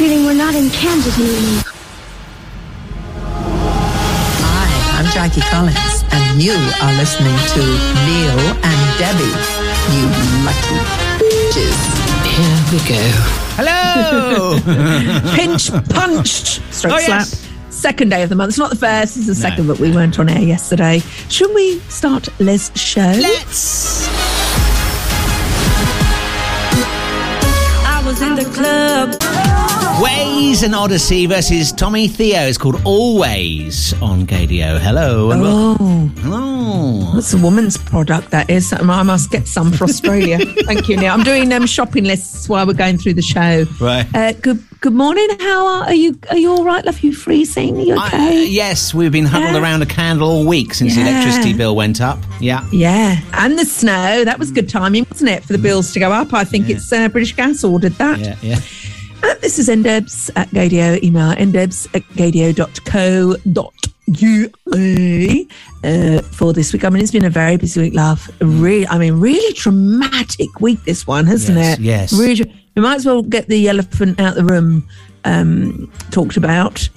feeling we're not in Kansas anymore. Hi, I'm Jackie Collins, and you are listening to Neil and Debbie. You lucky bitches. Here we go. Hello. Pinch punched. Stroke Oh, slap. yes. Second day of the month. It's not the first, it's the No. second, but we weren't on air yesterday. Should we start Les' show? Let's. I was in the club. Ways and Odyssey versus Tommy Theo. It's called Always on Gaydio. Hello. And Oh, Hello. that's a woman's product, that is. I must get some for Australia. Thank you, Neil. I'm doing um, shopping lists while we're going through the show. Right. Uh, good Good morning. How are, are you? Are you all right, love? You freezing? Are you I- okay? yes, we've been huddled Yeah. around a candle all week since the electricity bill went up. Yeah. Yeah, and the snow. That was good timing, wasn't it, for the bills to go up? I think it's uh, British Gas ordered that. Yeah, yeah. Uh, this is ndebs at Gaydio. Email ndebs at gaydio.co.uk uh, for this week. I mean, it's been a very busy week, love. Really, I mean, really dramatic week, this one, hasn't Yes, it? yes. Really, dra- we might as well get the elephant out the room um, talked about,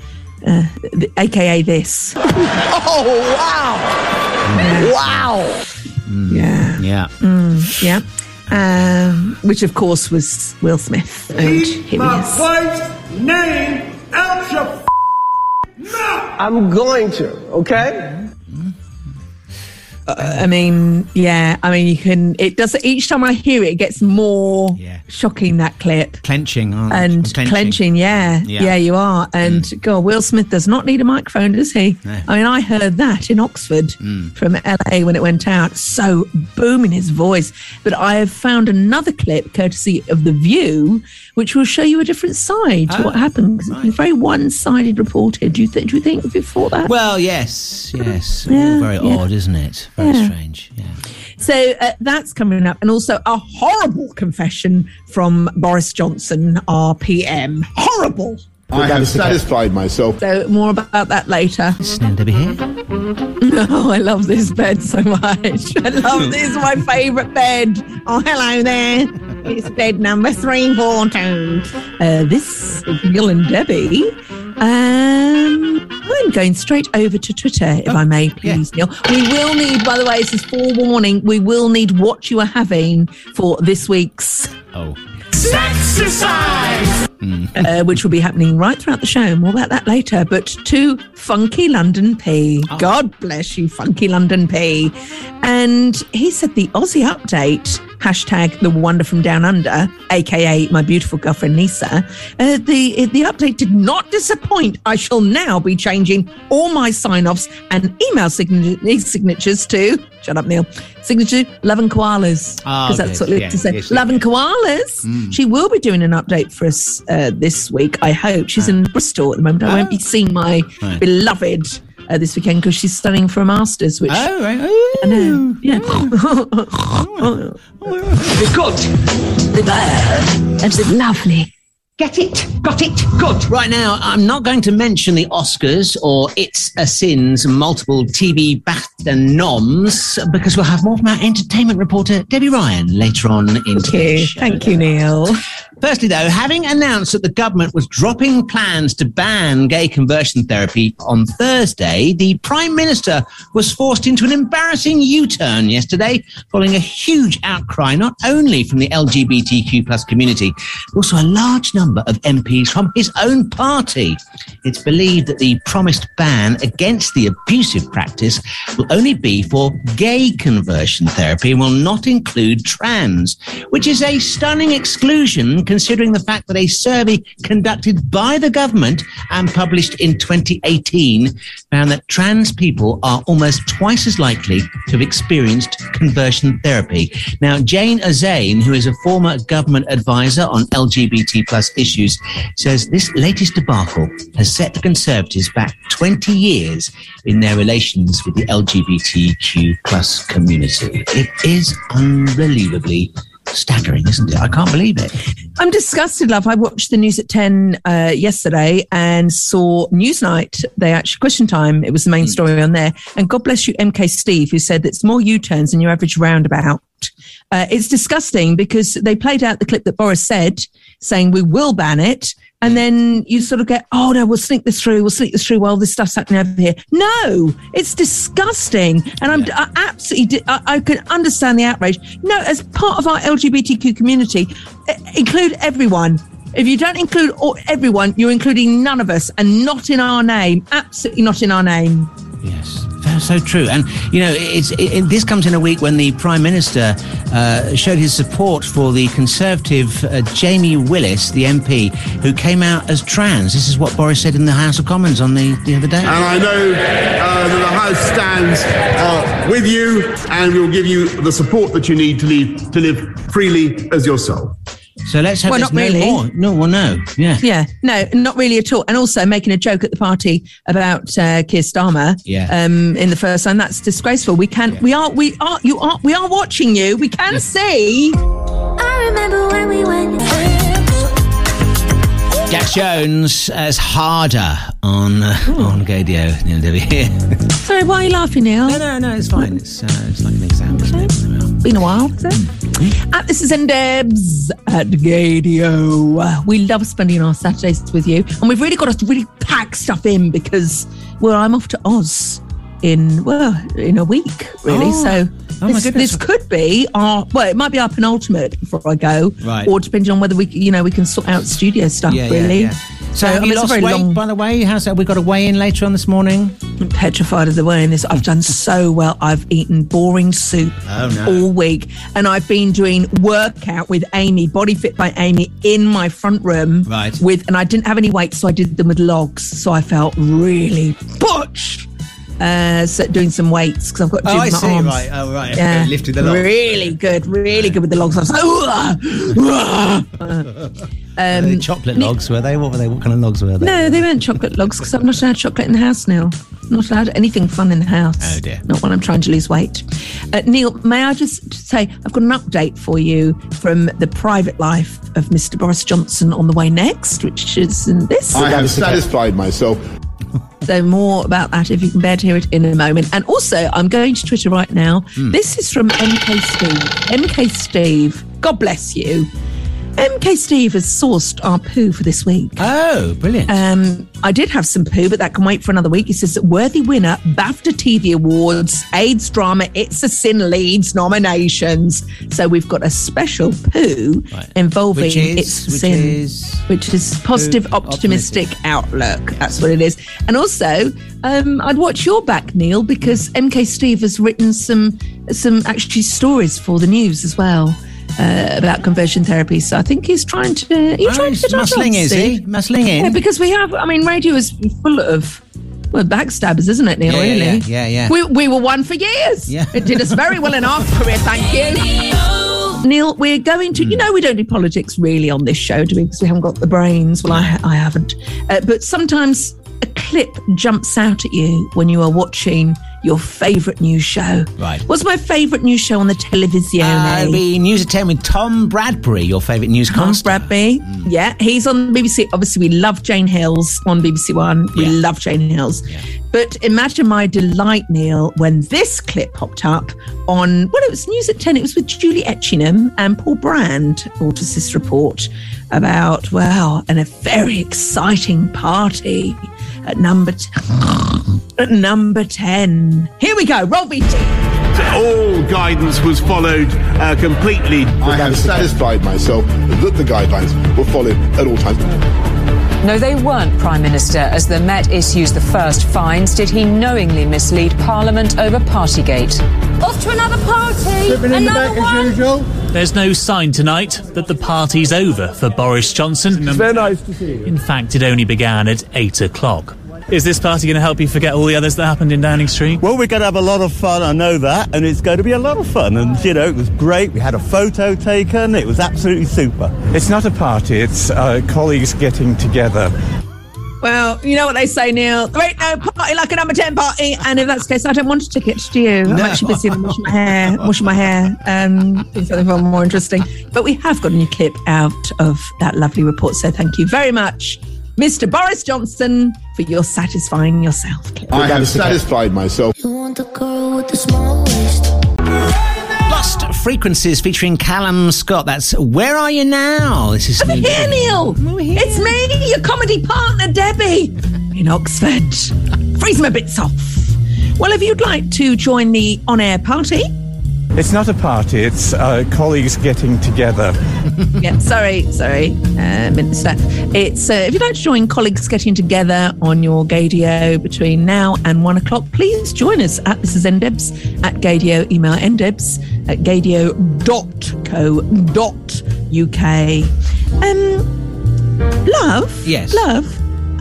uh, th- aka this. Oh, wow. Wow. Yeah. Yeah. Yeah. Um, which, of course, was Will Smith and Hideous. wife's name out your mouth. I'm going to, okay? I mean, yeah. I mean, you can. It does. Each time I hear it, it gets more Yeah. shocking. That clip Clenching. aren't- and clenching. yeah, Yeah. yeah, you are. Mm. And God, Will Smith does not need a microphone, does he? No. I mean, I heard that in Oxford mm. from LA when it went out. So booming his voice. But I have found another clip, courtesy of The View, which will show you a different side to Oh, what happened. 'Cause it's very one-sided reported. Do you think? Do you think before that? Well, yes, yes. Yeah, very yeah. odd, isn't it? Very Yeah. strange. Yeah. So uh, that's coming up, and also a horrible confession from Boris Johnson, RPM. Horrible. I have satisfied myself. So more about that later. Snell Debbie here. Oh, I love this bed so much. I love this. My favourite bed. Oh, hello there. It's bed number three, three four two. Uh, this is Neil and Debbie. Um, I'm going straight over to Twitter, if I may, please, Neil. We will need, by the way, this is forewarning. We will need what you are having for this week's Oh. uh, which will be happening right throughout the show. More about that later. But to Funky London P. God bless you, Funky London P. And he said the Aussie update, hashtag the wonder from down under, aka my beautiful girlfriend Lisa, uh, the, the update did not disappoint. I shall now be changing all my sign offs and email sign- signatures to, shut up, Neil, signature Love and Koalas. Oh, Because that's good. what Yeah, Lisa said. yeah. Love and Koalas. She will be doing an update for us uh, this week, I hope. She's in Bristol at the moment. I won't be seeing my Ah. Right. beloved uh, this weekend because she's studying for a master's, which Oh, right. I know. Yeah. The good, the bad, and the lovely. Get it? Got it? Good. Right now, I'm not going to mention the Oscars or It's a Sin's multiple TV BAFTA noms because we'll have more from our entertainment reporter, Debbie Ryan, later on in Thank today's you. show. Thank you, Neil. Firstly, though, having announced that the government was dropping plans to ban gay conversion therapy on Thursday, the Prime Minister was forced into an embarrassing U turn yesterday following a huge outcry not only from the LGBTQ plus community, but also a large number of MPs from his own party. It's believed that the promised ban against the abusive practice will only be for gay conversion therapy and will not include trans, which is a stunning exclusion considering the fact that a survey conducted by the government and published in 2018 found that trans people are almost twice as likely to have experienced conversion therapy. Now, Jayne Ozanne, who is a former government advisor on LGBT plus issues, says this latest debacle has set the Conservatives back 20 years in their relations with the LGBTQ plus community. It is unbelievably staggering, isn't it? I can't believe it. I'm disgusted, love. I watched the news at 10 uh, yesterday and saw Newsnight. They actually, question time, it was the main story on there. And God bless you, MK Steve, who said it's more U turns than your average roundabout. Uh, it's disgusting because they played out the clip that Boris said, saying we will ban it. And mm. then you sort of get, oh no, we'll sneak this through. We'll sneak this through while this stuff's happening over here. No, it's disgusting. And I'm I absolutely, I, I can understand the outrage. No, as part of our LGBTQ community, eh, include everyone. If you don't include all, everyone, you're including none of us and not in our name. Absolutely not in our name. Yes, so true. And you know, it's it, this comes in a week when the Prime Minister uh, showed his support for the Conservative uh, Jamie Wallis, the MP, who came out as trans. This is what Boris said in the House of Commons on the, the other day. And I know uh, that the House stands uh, with you and we will give you the support that you need to live, to live freely as yourself. So let's have Well, this not no really. more. No, well, no, yeah. Yeah, no, not really at all. And also making a joke at the party about uh, Keir Starmer. Yeah. Um, in the first line, that's disgraceful. We can, we are, we are, you are, we are watching you. We can see. I remember when we went. Jack Jones as harder on uh, on Gaydio. Neil Debbie. Sorry, why are you laughing, Neil? no, no, no, it's fine. It's uh, it's like an exam, isn't? Been a while, is it? Uh, this is Ndebs at Gaydio. We love spending our Saturdays with you, and we've really got to really pack stuff in because, well, I'm off to Oz in well in a week, really. Oh. so Oh, my this, this could be our well, it might be our penultimate before I go, Right. Or depending on whether we, you know, we can sort out studio stuff. Yeah, really. yeah, yeah. So, uh, I have mean, you lost weight, long- by the way? How's that? We got a weigh in later on this morning. I'm petrified of the way in this. I've done so well. I've eaten boring soup Oh, no. all week, and I've been doing workout with Amy, Body Fit by Amy, in my front room. Right. With, and I didn't have any weights, so I did them with logs. So I felt really butch. Uh, so doing some weights because I've got to do Oh, I my see. arms. Right. Oh, right. Yeah, Okay, lifted the logs. Really good, really good with the logs. I was like, "Ugh, ugh." Were they chocolate logs were they? What were they? What kind of logs were they? No, they weren't chocolate logs because I'm not allowed chocolate in the house now. I'm not allowed anything fun in the house. Oh, dear. Not when I'm trying to lose weight. Uh, Neil, may I just say I've got an update for you from the private life of Mr. Boris Johnson on the way next, which is in this. I have satisfied myself. So more about that if you can bear to hear it in a moment. And also, I'm going to Twitter right now. Hmm. This is from MK Steve. MK Steve, God bless you. MK Steve has sourced our poo for this week. Oh, brilliant. Um, I did have some poo, but that can wait for another week. He says, that worthy winner, BAFTA TV Awards, AIDS drama, It's a Sin leads nominations. So we've got a special poo Right. involving is- It's a which Sin, is- which is positive, Poo optimistic, outlook. That's what it is. And also, um, I'd watch your back, Neil, because MK Steve has written some some actually stories for the news as well. Uh, about conversion therapy, so I think he's trying to. He's Oh, trying to muscling, is he? Muscling in. Yeah, because we have. I mean, radio is full of well backstabbers, isn't it, Neil? Yeah, really? yeah, yeah, yeah. We, we were one for years. Yeah. It did us very well in our career. Thank you. Neil, we're going to. You know, we don't do politics really on this show, do we? Because we haven't got the brains. Well, I, I haven't. Uh, but sometimes a clip jumps out at you when you are watching your favourite news show. Right. What's my favourite news show on the television? Uh, be News at 10 with Tom Bradbury, your favourite Tom newscaster. Bradby. Yeah, he's on BBC. Obviously, we love Jane Hills on BBC One. We Yeah. love Jane Hills. But imagine my delight, Neil, when this clip popped up on, well, it was News at 10. It was with Julie Etchingham and Paul Brand, Autism Report, about, well, and a very exciting party at number, t- at number 10. Here we go. Roll VT. All guidance was followed uh, completely. I have satisfied myself that the guidelines were followed at all times. No, they weren't, Prime Minister. As the Met issues the first fines, did he knowingly mislead Parliament over Partygate? Off to another party. Another one. There's no sign tonight that the party's over for Boris Johnson. Very nice to see you. In fact, it only began at 8 o'clock. Is this party going to help you forget all the others that happened in Downing Street? Well, we're going to have a lot of fun, I know that, and it's going to be a lot of fun. And, you know, it was great. We had a photo taken, it was absolutely super. It's not a party, it's uh, colleagues getting together. Well, you know what they say, Neil. There ain't no party like a number 10 party. And if that's the case, I don't want a ticket, do you? I'm actually busy washing my hair, washing my hair, um, doing something far more interesting. But we have got a new clip out of that lovely report. So thank you very much, Mr. Boris Johnson, for your satisfying yourself clip. I have satisfied myself. You want the girl with the small waist. Frequencies featuring Calum Scott. That's Where Are You Now? This is Over here, Neil. It's me, your comedy partner, Debbie, in Oxford. Freeze my bits off. Well, if you'd like to join the on-air party, It's not a party, it's uh, colleagues getting together. yeah, sorry, sorry, uh, Minister. It's uh, if you'd like to join colleagues getting together on your Gaydio between now and one o'clock, please join us at this is ndebs at Gaydio. Email ndebs at gaydio.co.uk. Um, love, Yes. love.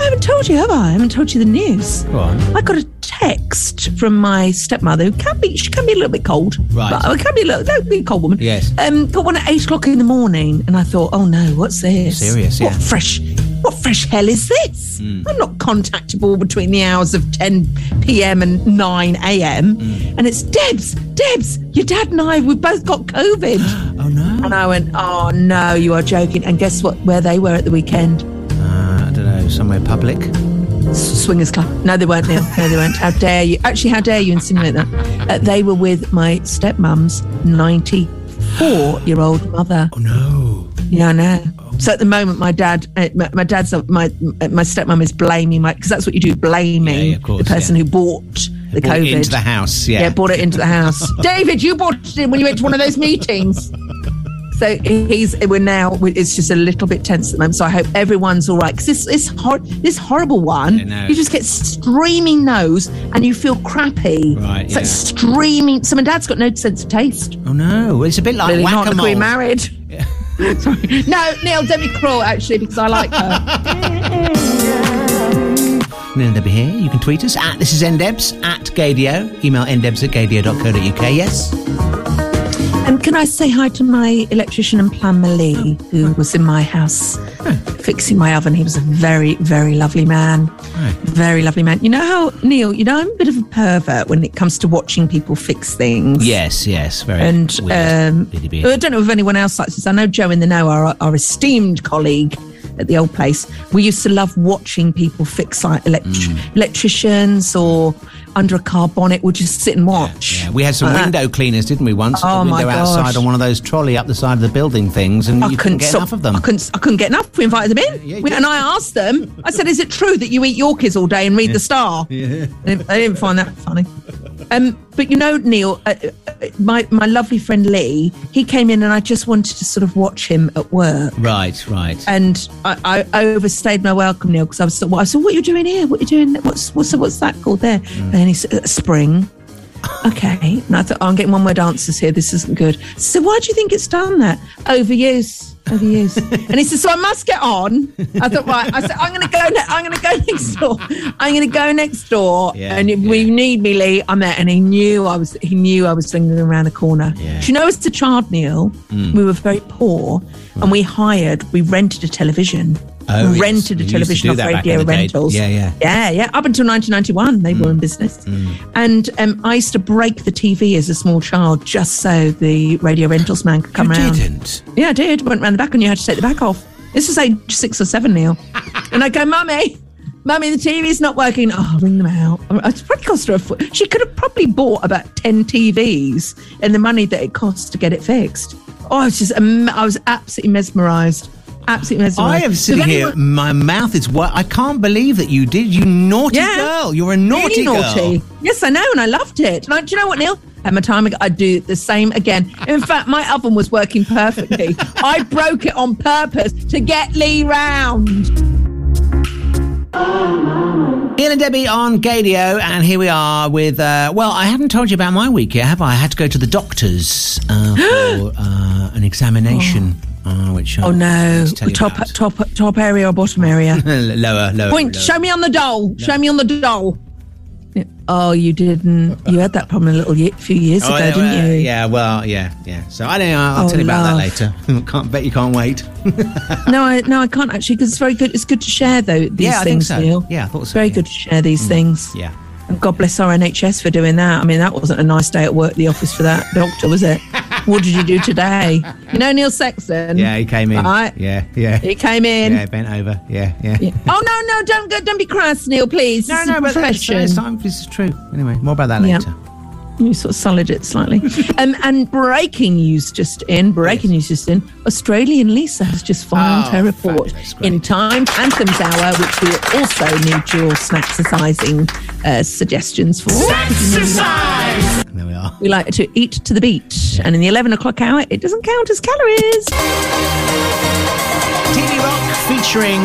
I haven't told you, have I? I haven't told you the news. Go on. I got a text from my stepmother who can be she can be a little bit cold. Right. But I can be a little no, be a cold woman. Yes. Um got one at eight o'clock in the morning and I thought, oh no, what's this? Serious, What yeah. fresh what fresh hell is this? Mm. I'm not contactable between the hours of 10 p.m. and 9 a.m. Mm. And it's Debs, Debs, your dad and I, we've both got COVID. oh no. And I went, oh no, you are joking. And guess what? Where they were at the weekend? Uh, I don't know, somewhere public. Swingers Club. No, they weren't, Neil. No, they weren't. How dare you? Actually, how dare you insinuate that? Uh, they were with my stepmom's 94 year old mother. Oh no. Yeah, I know. So at the moment, my dad, uh, my, my dad's, uh, my uh, my stepmom is blaming my, because that's what you do, blaming Yeah, yeah, course, the person yeah. who bought the Brought it COVID. into the house, yeah. Yeah, brought it into the house. David, you bought it in when you went to one of those meetings. So he's we're now it's just a little bit tense at the moment. So I hope everyone's all right because this this hor- this horrible one you just get streaming nose and you feel crappy. Right, It's like yeah. streaming. So my dad's got no sense of taste. Oh no. It's a bit like Really not. We're married. Sorry. No, Neil, Demi Crawl actually because I like her. Neil Debbie here. You can tweet us at this is ndebs at gaydio. Email ndebs at gaydio.co.uk. Yes. And can I say hi to my electrician and plumber Lee, who was in my house fixing my oven? He was a very, very lovely man. Very lovely man. You know how, Neil, you know, I'm a bit of a pervert when it comes to watching people fix things. Yes, yes. Very And um. I don't know if anyone else likes this. I know Joe in the Know, our, our esteemed colleague at the old place, we used to love watching people fix like elect- Mm. electricians or under a car bonnet. We'd just sit and watch. Yeah, we had some Like that. window cleaners, didn't we? Once, Oh, a my window outside gosh. on one of those trolley up the side of the building things, and you couldn't get stop- enough of them. I couldn't. I couldn't get enough. We invited them in, Yeah, We- and I asked them. I said, "Is it true that you eat Yorkies all day and read the Star?" Yeah. They didn't find that funny. Um, but you know, Neil, uh, uh, my my lovely friend Lee, he came in, and I just wanted to sort of watch him at work. Right, right. And I, I overstayed my welcome, Neil, because I was. of- I said, "What are you doing here? What are you doing? What's what's what's that called there?" Mm. And he said, "Uh, "Spring." Okay. And I thought, oh, I'm getting one word answers here. This isn't good. So why do you think it's done that? Overuse. Overuse. and he said, so I must get on. I thought, right. I said, I'm going to go. Ne- I'm going to go next door. I'm going to go next door. Yeah, and if we need me, Lee. I'm there. And he knew I was. He knew I was swinging around the corner. Yeah. Do you know, as a child, Neil, Mm. we were very poor, and we hired. We rented a television. Oh, we yes. rented a We used to television off Radio day. Rentals. Yeah, yeah. Yeah, yeah. Up until 1991, they were in business. And um, I used to break the TV as a small child just so the radio rentals man could come You round. didn't. Yeah, I did. Went round the back and you had to take the back off. This was age six or seven, Neil. and I go, Mummy, Mummy, the TV's not working. Oh, ring them out. It's probably cost her a foot. She could have probably bought about 10 TVs and the money that it costs to get it fixed. Oh, I was just, I was absolutely mesmerised. Absolutely mesmerised. I am sitting here. anyone- My mouth is what I can't believe that you did. You naughty Yeah. girl. You're a naughty really girl. naughty. Yes, I know, and I loved it. I, do you know what, Neil? At my time, I'd do the same again. In fact, my oven was working perfectly. I broke it on purpose to get Lee round. Neil and Debbie on Gaydio, and here we are with. Uh, well, I haven't told you about my week yet, have I? I had to go to the doctors uh, for uh, an examination, uh, which Oh no! need to tell you Top, about. top, top area or bottom area? lower, lower. Point. lower. Show me on the doll. Show me on the doll. Oh, you didn't. You had that problem a little ye- few years Oh, ago, yeah, didn't you? Yeah, well, yeah, yeah. So I don't know. I'll Oh, tell you about love. that later. can't bet you can't wait. No, I, no, I can't actually because it's very good. It's good to share though these Yeah, I think things, so. Neil. Yeah, I thought It's so, very yeah. good to share these things. Yeah. And God bless our NHS for doing that. I mean, that wasn't a nice day at work, the office for that doctor, was it? What did you do today? You know Neil Sexton? Yeah, he came in. Right. Yeah, yeah. He came in. Yeah, bent over. Yeah, yeah. Oh no, no, don't go, don't be crass, Neil, please. No, This is no, a but that's, that's time. This is true. Anyway, more about that Yeah. later. You sort of sullied it slightly. um, and breaking news just in, breaking news just in, Australian Lisa has just filed Oh, her report in time for Anthems Hour, which we also need your snacksisizing uh, suggestions for. There we are. We like to eat to the beach. And in the 11 o'clock hour, it doesn't count as calories. Featuring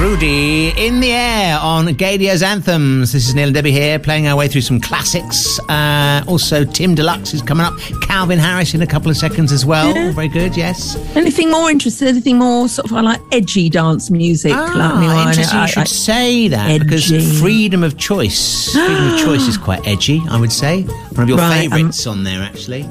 Rudy in the air on Gaydio's Anthems. This is Neil and Debbie here, playing our way through some classics. Uh, also, Tim Deluxe is coming up. Calvin Harris in a couple of seconds as well. Yeah. Very good, yes. Anything more interesting? Anything more sort of like edgy dance music? Ah, like- interesting I- you should I- say that Edgy. because freedom of choice. Freedom of choice is quite edgy, I would say. One of your Right, um, favourites on there, actually.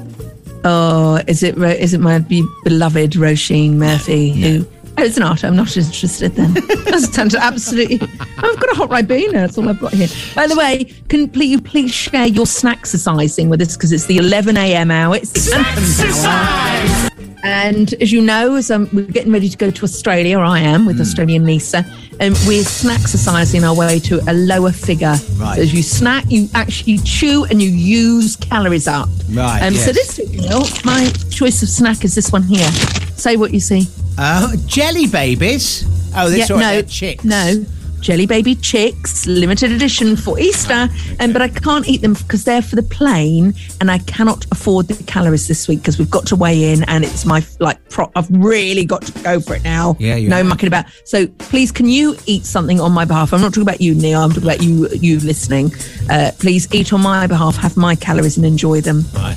Oh, is it is it my beloved Roisin Murphy who? Oh, it's not. I'm not interested then. That sounds absolutely. I've got a hot ribena. That's all I've got here. By the way, can please, you please share your snacksising with us because it's the 11 a.m. hour. It's the hour. And as you know, as um, we're getting ready to go to Australia, I am with Australian Lisa, and we're snacksising our way to a lower figure. Right. So as you snack, you actually chew and you use calories up. Right, Um, So this Neil, my choice of snack is this one here. Say what you see. Uh, jelly babies. Oh, this Yeah, no, they're chicks. No. Jelly Baby Chicks, limited edition for Easter. Um, but I can't eat them because they're for the plane and I cannot afford the calories this week because we've got to weigh in and it's my, like, pro- I've really got to go for it now. Yeah, No have. mucking about. So please, can you eat something on my behalf? I'm not talking about you, Neil. I'm talking about you, you listening. Uh, please eat on my behalf, have my calories and enjoy them. Right.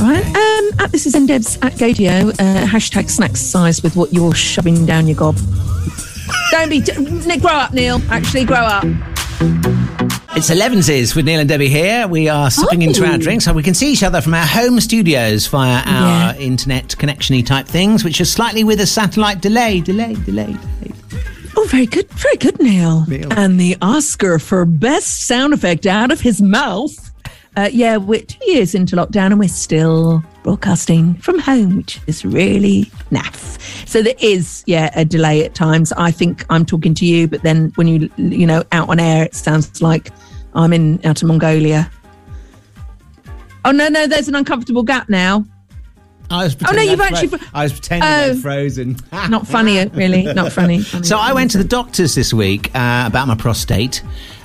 Right. Um, at this is Ndebs at Gaydio. Uh, hashtag snacks size with what you're shoving down your gob. Don't be. Nick, grow up, Neil. Actually, grow up. It's 11s with Neil and Debbie here. We are sipping into our Oh. drinks so we can see each other from our home studios via our internet connection type things, which are slightly with a satellite delay, delay, delay, delay. Oh, very good. Very good, Neil. Neil. And the Oscar for best sound effect out of his mouth. Uh, yeah, we're two years into lockdown and we're still broadcasting from home, which is really naff. So there is, yeah, a delay at times. I think I'm talking to you, but then when you, you know, out on air, it sounds like I'm in out of Mongolia. Oh no, no, there's an uncomfortable gap now. I was Oh, no, you've I'd actually fro- I was pretending Oh. I'd frozen. Not funny, really. Not funny. So I went to the doctors this week uh, about my prostate,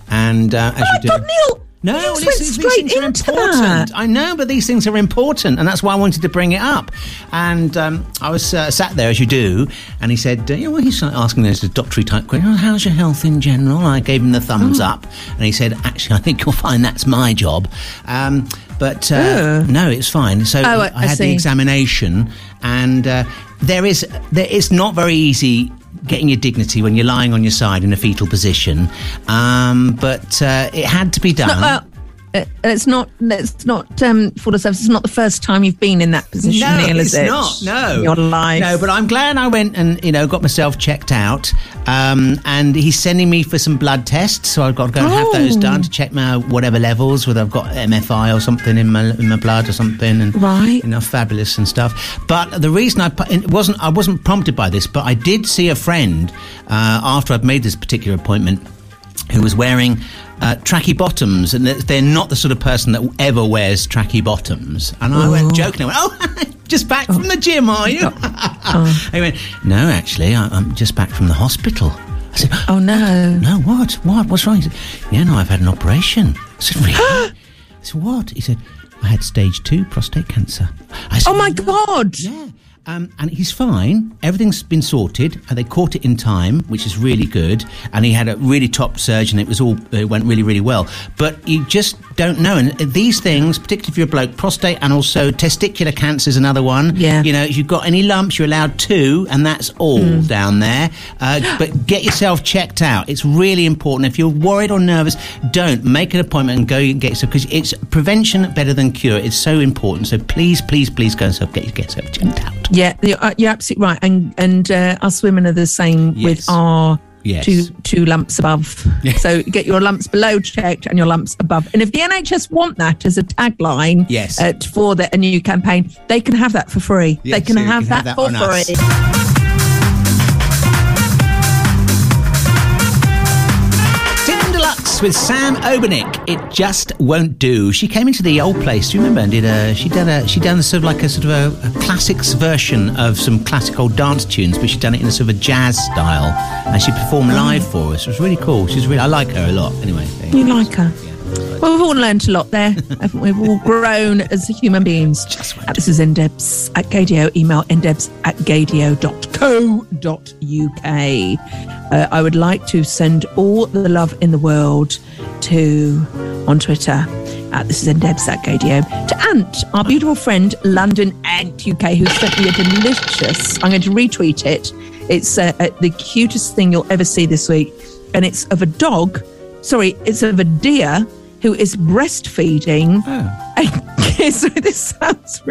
and uh, as you do. God, Neil, No, you these, went these straight things are important. that. I know, but these things are important, and that's why I wanted to bring it up. And um, I was uh, sat there as you do, and he said, uh, you know, well, he's asking those doctory type question. "Oh, how's your health in general? I gave him the thumbs Oh. up, and he said, actually, I think you'll find that's my job. Um, but uh, Oh. no, it's fine. So Oh, I- I had the examination, and uh, there is there. It's not very easy getting your dignity when you're lying on your side in a fetal position, um, but uh, it had to be done. No, uh, it's not. It's not. Um, for the service. It's not the first time you've been in that position, no, Neil, it's it? not. No, in your life. No, but I'm glad I went and you know got myself checked out. Um, and he's sending me for some blood tests, so I've got to go and have those Oh. done to check my whatever levels, whether I've got MFI or something in my in my blood or something, and Right. you know, fabulous and stuff. But the reason I it wasn't I wasn't prompted by this, but I did see a friend uh, after I'd made this particular appointment who was wearing uh, tracky bottoms, and they're- not the sort of person that ever wears tracky bottoms. And I went joking, I went, "Oh, just back from the gym, are you?" He went, "No, actually, I, I'm just back from the hospital." I said, Oh no. "No, what? What? What's wrong?" He said, "Yeah, no, I've had an operation." I said, "Really?" I said, "What?" He said, "I had stage two prostate cancer." I said, Oh my God. yeah. Um, and he's fine. Everything's been sorted, and they caught it in time, which is really good. And he had a really top surge, and It was all it went really, really well. But you just don't know. And these things, particularly if you're a bloke, prostate and also testicular cancer is another one. Yeah. You know, if you've got any lumps, you're allowed two, and that's all Hmm. down there. Uh, but get yourself checked out. It's really important. If you're worried or nervous, don't make an appointment and go and get yourself because it's prevention better than cure. It's so important. So please, please, please go and self- get, get yourself checked out. Yeah, you're, uh, you're absolutely right. And and uh, us women are the same Yes. with our Yes. two two lumps above. So get your lumps below checked and your lumps above. And if the NHS want that as a tagline, Yes. uh, for the, a new campaign, they can have that for free. Yes, they can you have can that, have that for free. us. With Sam Obernik, it just won't do. She came into the old place. Do you remember? And did a she did a she done sort of like a sort of a, a classics version of some classic old dance tunes, but she done it in a sort of a jazz style, and she performed live for us. It was really cool. She's really I like her a lot. Anyway, you You like her? Well, we've all learnt a lot there, haven't we? We've all grown as human beings. Uh, this is ndebs at Gaydio. Email ndebs at gaydio.co.uk. Uh, I would like to send all the love in the world to, on Twitter, at this is ndebs at Gaydio, to Ant, our beautiful friend, London Ant UK, who sent me a delicious, I'm going to retweet it. It's uh, uh, the cutest thing you'll ever see this week. And it's of a dog sorry, it's of a deer who is breastfeeding. Oh. so this sounds.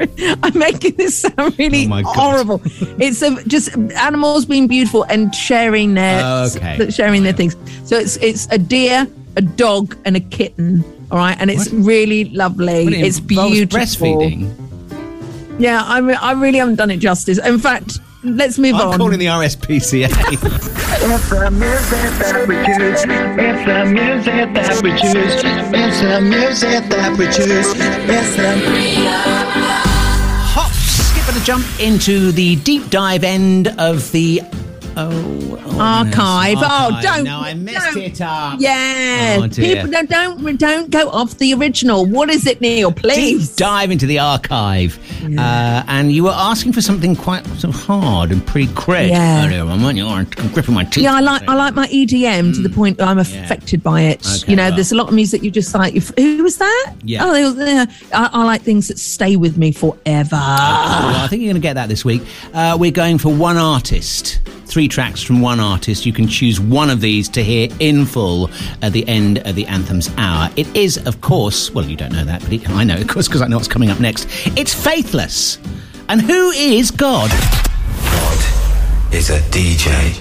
I'm making this sound really Oh horrible. it's of just animals being beautiful and sharing their Oh, okay. sharing their things. So it's it's a deer, a dog, and a kitten. All right, and it's really lovely. It it's beautiful. breastfeeding. Yeah, I, re- I really haven't done it justice. In fact, let's move on. I'm calling the RSPCA. It's the music that we choose. It's the music that we choose. It's the music that we choose. It's the Hop, skip and a jump into the deep dive end of the oh, oh Archive. goodness, Oh, don't. No, I messed don't. it up. Yeah. Oh. People don't, don't don't go off the original. What is it, Neil? Please. Deep dive into the archive, uh, and you were asking for something quite sort of hard and pretty cred Yeah. earlier on, weren't you? I'm gripping my teeth. Yeah, I like I like my EDM to the point that I'm affected by it. Mm. Okay, you know, well. there's a lot of music you just like. Who was that? Yeah. Oh, was, yeah. I, I like things that stay with me forever. Well, I think you're going to get that this week. Uh, we're going for one artist, three tracks from one artist. You can choose one of these to hear in full at the end of the Anthems hour. It is, of course, well, you don't know that, but I know, of course, because I know what's coming up next. It's Faithless. And who is God? God is a DJ.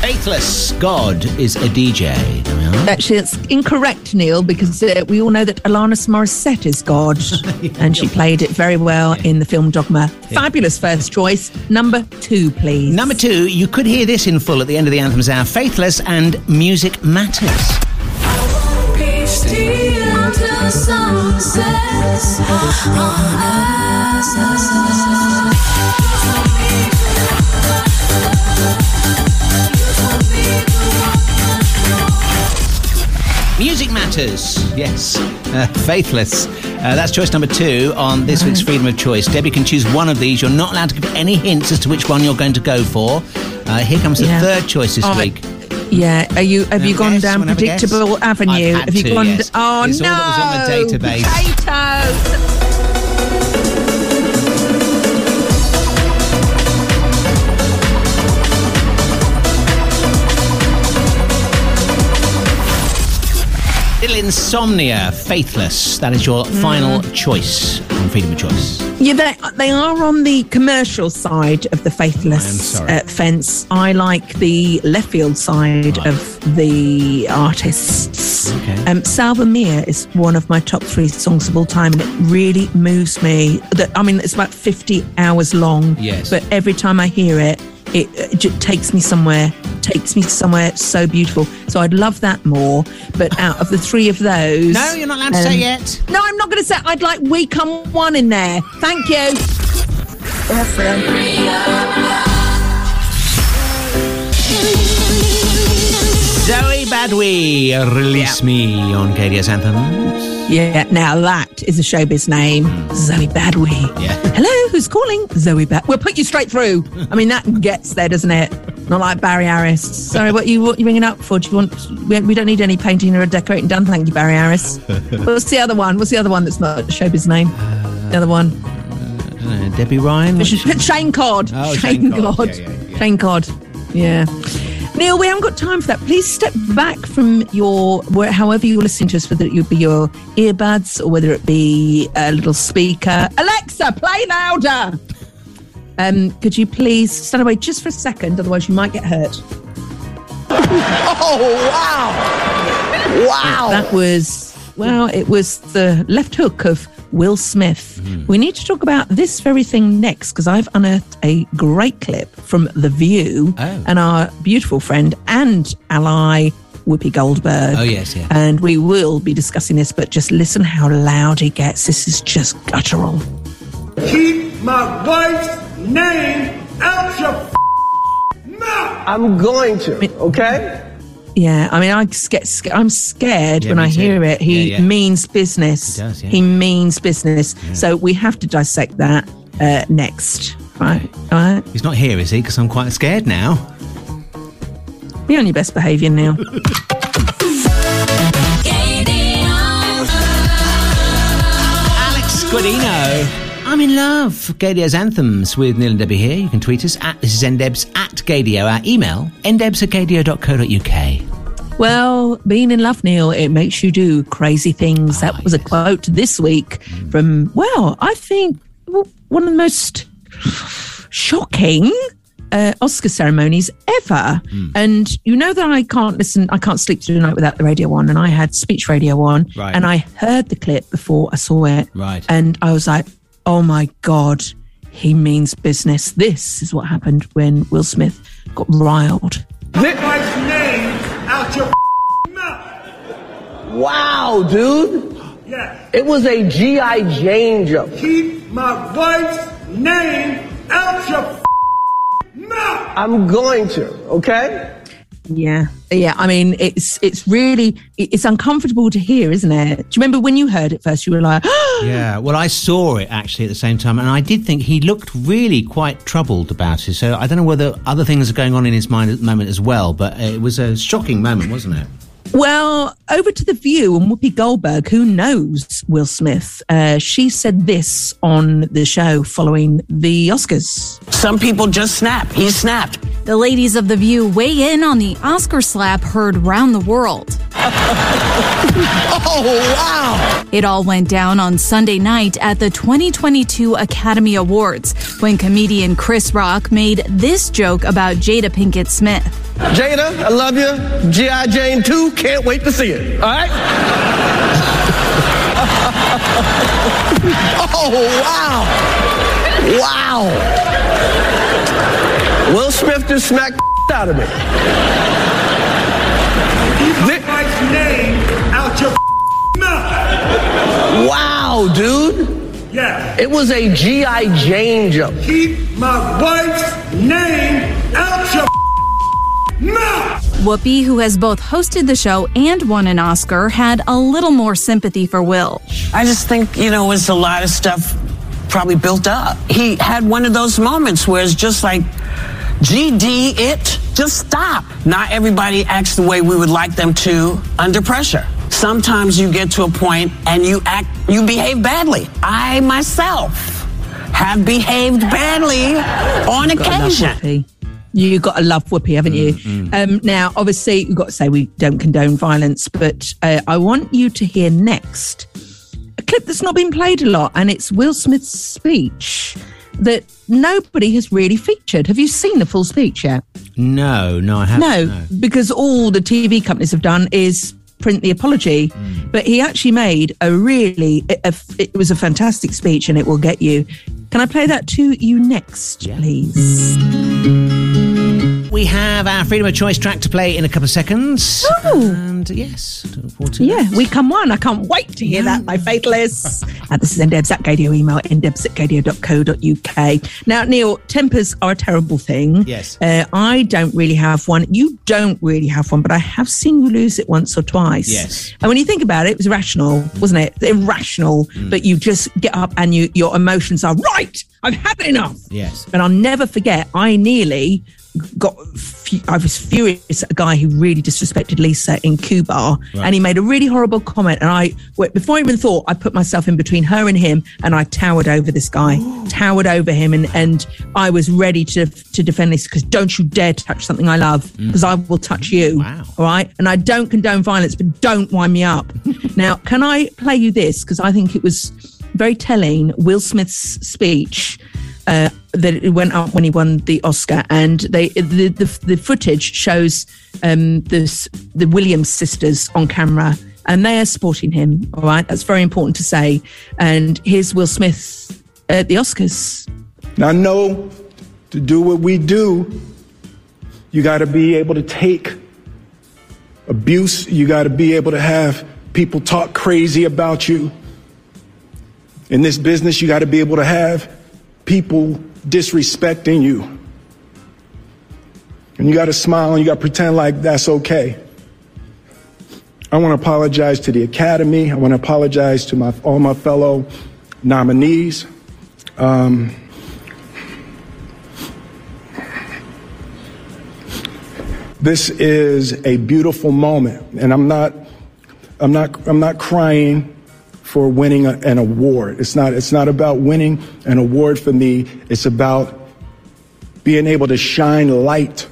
Faithless. God is a DJ. There we are. Actually, it's incorrect, Neil, because uh, we all know that Alanis Morissette is God, and she played it very well in the film Dogma. Fabulous first choice. Number two, please. Number two, you could hear this in full at the end of the Anthems hour. Faithless and Music Matters. Music Matters, yes. Uh, faithless. Uh, that's choice number two on this week's Freedom of Choice. Debbie can choose one of these. You're not allowed to give any hints as to which one you're going to go for. Uh, here comes the Yeah. third choice this Oh, week. Yeah, are you? Have you gone guess? down Wanna have a guess? predictable avenue? Have you to, gone? yes. Oh It's no! all that was on the database. Potatoes. Insomnia, Faithless. That is your Mm. final choice on Freedom of Choice. Yeah, they, they are on the commercial side of the faithless uh, fence. I like the left field side of the artists. Okay. Um, Salva Mea is one of my top three songs of all time, and it really moves me. That I mean, it's about fifty hours long. Yes. But every time I hear it, it, it just takes me somewhere. Takes me somewhere so beautiful. So I'd love that more. But out of the three of those, No, you're not allowed to say um, yet. No, I'm not going to say. I'd like We Come One in there. Thank you. Zoe Badwi, Release Me on KDS Anthems. Yeah, now that is a showbiz name. Zoe Badwi. Yeah. Hello, who's calling? Zoe Bad. We'll put you straight through. I mean, that gets there, doesn't it? Not like Barry Harris. Sorry, what you what you ringing up for? Do you want? We, we don't need any painting or decorating done. Thank you, Barry Harris. What's the other one? What's the other one that's not a showbiz name? The other one. Uh, Debbie Ryan. Shane Codd. Oh, Shane, Shane Codd. Codd. Yeah, yeah, Shane Codd. Yeah. Neil, we haven't got time for that. Please step back from your, where, however you're listening to us, whether it be your earbuds or whether it be a little speaker. Alexa, play louder. Um, could you please stand away just for a second? Otherwise, you might get hurt. Oh, wow. Wow. That was, well, it was the left hook of Will Smith. Mm-hmm. We need to talk about this very thing next because I've unearthed a great clip from The View oh. and our beautiful friend and ally. Whoopi Goldberg. Oh, yes, yeah. And we will be discussing this, but just listen how loud he gets. This is just guttural. Keep my wife's name out your mouth. I'm going to, okay? Yeah, I mean, I get I'm scared Yeah, when I too. hear it. He Yeah, yeah. means business. He does. He means business. So we have to dissect that uh, next. Right, all right. He's not here, is he? Because I'm quite scared now. Be on your best behaviour, Neil. Alex Gaudino. I'm in love. Gaydio's anthems with Neil and Debbie here. You can tweet us at this is ndebs at Gaydio. Our email ndebs Well, being in love, Neil, it makes you do crazy things. That was a quote this week from, well, I think one of the most shocking uh, Oscar ceremonies ever. Mm. And you know that I can't listen, I can't sleep through the night without the radio on. And I had speech radio on. Right. And I heard the clip before I saw it. Right. And I was like, oh my God, he means business. This is what happened when Will Smith got riled. My wife's name out your mouth. Wow, dude. Yes. It was a G.I. Jane jump. Keep my wife's name out your mouth. I'm going to, okay? Yeah, yeah. I mean, it's it's really it's uncomfortable to hear, isn't it? Do you remember when you heard it first? You were like, Yeah, well, I saw it actually at the same time, and I did think he looked really quite troubled about it. So I don't know whether other things are going on in his mind at the moment as well, but it was a shocking moment, wasn't it? Well, over to the View and Whoopi Goldberg, who knows Will Smith. Uh, she said this on the show following the Oscars. Some people just snap. He snapped. The ladies of The View weigh in on the Oscar slap heard round the world. oh, wow. It all went down on Sunday night at the 2022 Academy Awards when comedian Chris Rock made this joke about Jada Pinkett Smith. Jada, I love you. G.I. Jane 2, can't wait to see it. All right? oh, wow. Wow. Will Smith just smacked out of me. Keep my wife's name out your mouth. Wow, dude. Yes. It was a G.I. Jane jump. Keep my wife's name out your mouth. Whoopi, who has both hosted the show and won an Oscar, had a little more sympathy for Will. I just think, you know, it's a lot of stuff probably built up. He had one of those moments where it's just like, GD it, just stop. Not everybody acts the way we would like them to under pressure. Sometimes you get to a point and you act, you behave badly. I myself have behaved badly on Gotta occasion. Whoopi. You got to love Whoopi, haven't you? Um, now, obviously, you've got to say we don't condone violence, but uh, I want you to hear next a clip that's not been played a lot, and it's Will Smith's speech that nobody has really featured. Have you seen the full speech yet? No, no, I haven't. No, because all the TV companies have done is print the apology. But he actually made a really, a, a- it was a fantastic speech and it will get you. Can I play that to you next, please? We have our freedom of choice track to play in a couple of seconds. And yes, Yeah, we come one. I can't wait to hear that, my fatalists. and this is ndebs at gaydio email, ndebs at gaydio.co.uk. Now, Neil, tempers are a terrible thing. Yes. Uh, I don't really have one. You don't really have one, but I have seen you lose it once or twice. Yes. And when you think about it, it was irrational, wasn't it? Irrational, but you just get up and you your emotions are right. I've had enough. Yes. And I'll never forget, I nearly got, I was furious at a guy who really disrespected Lisa in Cuba. Right. And he made a really horrible comment. And I, before I even thought, I put myself in between her and him and I towered over this guy, towered over him. And, and I was ready to, to defend Lisa because don't you dare touch something I love mm. because I will touch you. Wow. All right. And I don't condone violence, but don't wind me up. now, can I play you this? Because I think it was very telling. Will Smith's speech uh, that it went up when he won the Oscar, and they the the, the footage shows um, this the Williams sisters on camera. and they are supporting him. All right, that's very important to say. And here's Will Smith at the Oscars. Now, I know to do what we do, you got to be able to take abuse. You got to be able to have people talk crazy about you. In this business, you got to be able to have people disrespecting you. And you got to smile and you got to pretend like that's okay. I want to apologize to the Academy. I want to apologize to my, all my fellow nominees. Um, this is a beautiful moment, and I'm not, I'm not, I'm not crying for winning an award. It's not, it's not about winning an award for me. It's about being able to shine light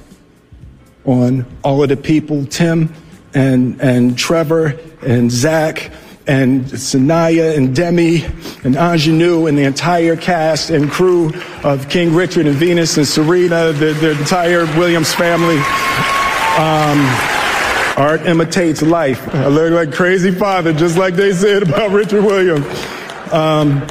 on all of the people, Tim and, and Trevor and Zach and Saniyya and Demi and Aunjanue and the entire cast and crew of King Richard and Venus and Serena, the, the entire Williams family. Um, art imitates life. I look like crazy father, just like they said about Richard Williams. Um,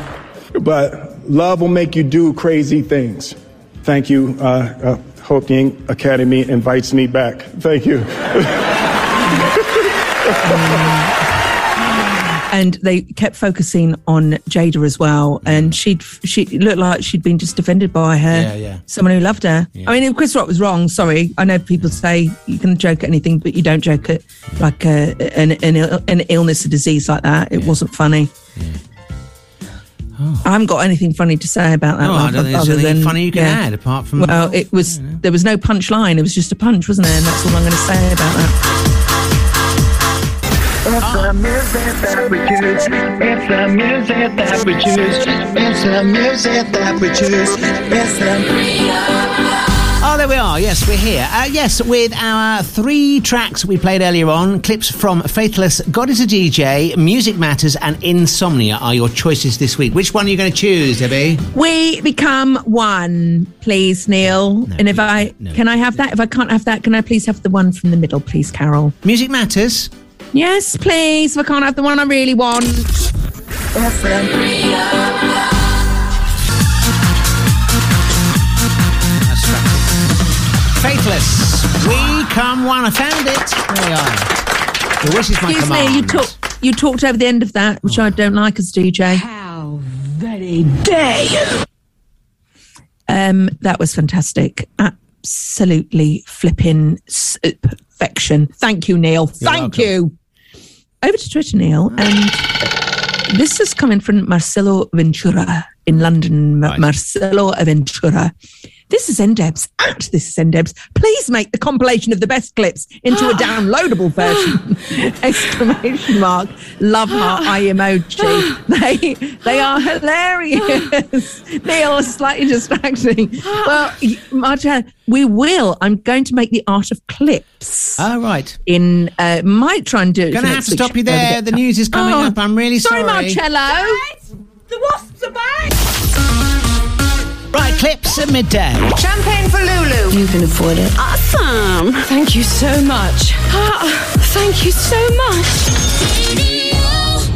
but love will make you do crazy things. Thank you. Uh, uh, hope the Academy invites me back. Thank you. and they kept focusing on Jada as well. And she'd she looked like she'd been just defended by her Yeah, yeah. someone who loved her. I mean, if Chris Rock was wrong, sorry. I know people mm. say you can joke at anything, but you don't joke at like a, an, an ill- an illness, a disease like that. It wasn't funny. I haven't got anything funny to say about that. No, I don't think there's anything than- funny you can add apart from. Well, it was there was no punchline. It was just a punch, wasn't there? And that's all I'm going to say about that. It's the music that we choose. It's the music that we choose. It's the music that we choose. It's the. Oh, there we are. Yes, we're here. Uh, yes, with our three tracks we played earlier on clips from Faithless, God is a DJ, Music Matters, and Insomnia are your choices this week. Which one are you going to choose, Debbie? We become one, please, Neil. and if I can, I have that. If I can't have that, can I please have the one from the middle, please, Carol? Music Matters. Yes, please. If I can't have the one I really want. Faithless, we come one. I found it. There we are. Your wish is my Excuse command. me, you talk. You talked over the end of that, which I don't like as DJ. How very dare you! Um, that was fantastic. Absolutely flipping uh, perfection. Thank you, Neil. Thank you. Over to Twitter, Neil, and this is coming from Marcelo Ventura in London. Ma- Marcelo Ventura. This is NDebs at this is NDebs. Please make the compilation of the best clips into a downloadable version. Exclamation mark. Love heart eye emoji. They they are hilarious. they are slightly distracting. Well, Marta, we will. I'm going to make the art of clips. Oh, right. In uh, might try and do. Gonna have to stop you there. The news is coming Oh, up. I'm really sorry. Sorry, Marcello. The wasps are back! Right, clips at midday. Champagne for Lulu. You can afford it. Awesome. Thank you so much. Ah, thank you so much.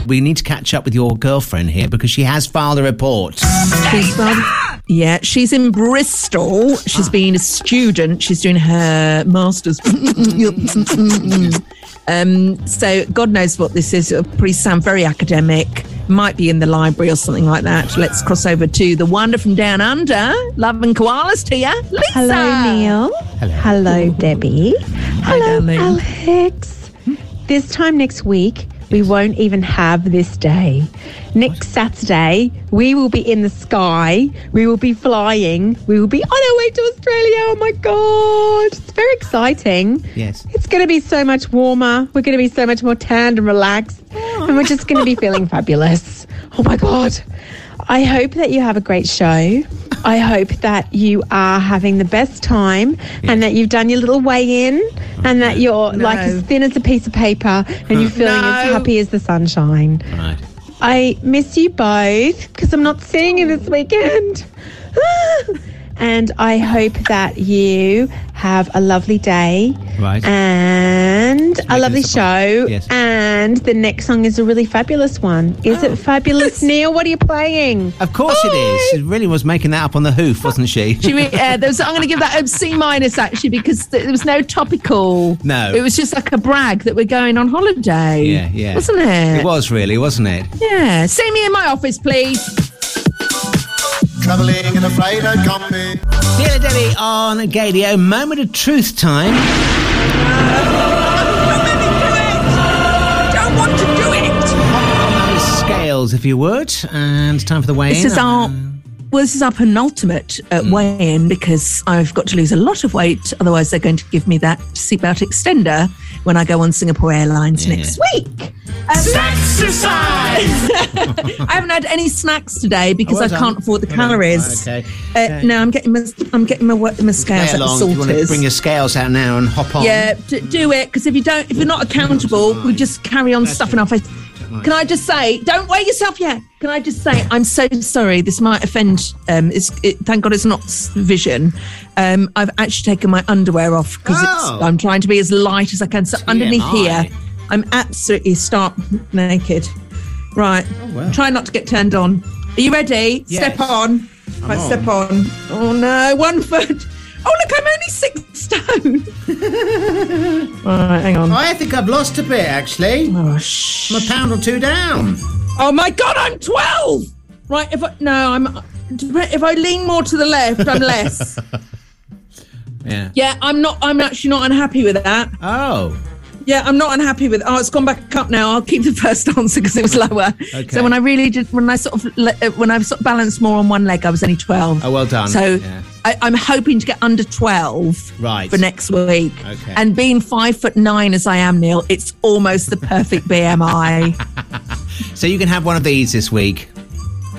We need to catch up with your girlfriend here because she has filed a report. She's from, yeah, she's in Bristol. She's been a student. She's doing her master's. um, so God knows what this is. It'll probably sound very academic. Might be in the library or something like that. Let's cross over to the wonder from down under. Love and koalas to you, Lisa. Hello, Neil. Hello. Hello Debbie. Hello, darling. Alex. This time next week, we won't even have this day. Next Saturday, we will be in the sky. We will be flying. We will be on our way to Australia. Oh my God. It's very exciting. Yes. It's going to be so much warmer. We're going to be so much more tanned and relaxed. Oh. And we're just going to be feeling fabulous. Oh my God. I hope that you have a great show. I hope that you are having the best time and that you've done your little weigh in and that you're like as thin as a piece of paper and you're feeling as happy as the sunshine. Right. I miss you both because I'm not seeing you this weekend. And I hope that you have a lovely day. Right. And a lovely show. Yes. And the next song is a really fabulous one. Is Oh. it fabulous, Neil? What are you playing? Of course it is. She really was making that up on the hoof, wasn't she? She uh, there was, I'm going to give that a C minus actually because there was no topical. No. It was just like a brag that we're going on holiday. yeah, yeah. Wasn't it? It was really, wasn't it? Yeah. See me in my office, please. Traveling in a freighter combi. Neil Debbie on Gaydio. Moment of truth time. Don't want to do it. On those scales, if you would. And time for the weigh-in. This is our. Um, Well, this is our penultimate uh, Hmm. weigh-in because I've got to lose a lot of weight. Otherwise, they're going to give me that seatbelt extender when I go on Singapore Airlines next week. Exercise! I haven't had any snacks today because Oh, well I can't afford the Well done. calories. Okay. Uh, Okay. no, I'm getting my I'm getting my, wo- my scales Play at the along. You want to bring your scales out now and hop on. Yeah, d- do it because if you don't, if you're not accountable, we just carry on stuffing our face. Can I just say, don't weigh yourself yet. Can I just say, I'm so sorry. This might offend. Um, it's, it, thank God it's not vision. Um, I've actually taken my underwear off because Oh. I'm trying to be as light as I can. So underneath here, I'm absolutely stark naked. Right. well. Try not to get turned on. Are you ready? Yes. Step on. I'm right, on. step on. Oh no, one foot. Oh look, I'm only six stone. right, hang on. I think I've lost a bit, actually. Oh, shh. I'm a pound or two down. Oh my god, I'm 12! Right, if I no, I'm if I lean more to the left, I'm less. Yeah. yeah, I'm not I'm actually not unhappy with that. Oh. Yeah, I'm not unhappy with Oh, it's gone back up now. I'll keep the first answer because it was lower. Okay. So when I really did when I sort of uh, when I sort of balanced more on one leg, I was only 12. Oh, well done. So Yeah. I, I'm hoping to get under 12 Right. for next week. Okay. And being five foot nine as I am, Neil, it's almost the perfect BMI. So you can have one of these this week.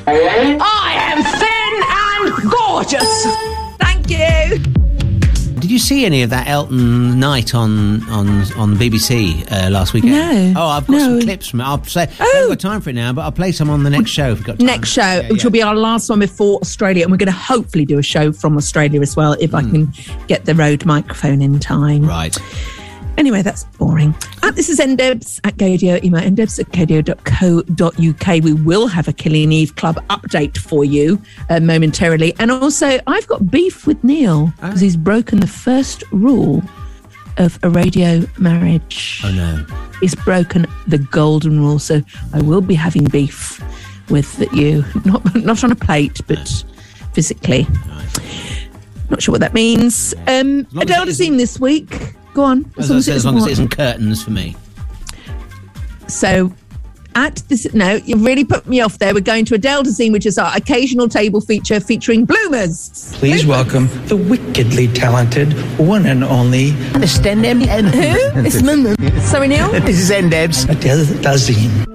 I am thin and gorgeous. Did you see any of that Elton night on on on BBC uh, last weekend? No. Oh, I've got No. some clips from it. I'll say I haven't got time for it now, but I'll play some on the next show if we've got time. Next show, Yeah, which yeah. will be our last one before Australia, and we're going to hopefully do a show from Australia as well if I can get the road microphone in time. Hmm. Right. Anyway, that's boring. This is ndebs at Gaydio. Email ndebs at gaydio.co.uk. We will have a Killing Eve Club update for you uh, momentarily. And also, I've got beef with Neil because he's broken the first rule of a radio marriage. Oh no. He's broken the golden rule. So I will be having beef with you, not, not on a plate, but physically. Not sure what that means. Um, long as Adele it Dazeem this week. Go on. As, I said, as long as it isn't isn't curtains for me. So, at this, no, you've really put me off there. We're going to Adele Dazeem, which is our occasional table feature featuring bloomers. Please welcome the wickedly talented one and only. Who? It's Sorry, Neil. This is Ndebs. Adele Dazeem.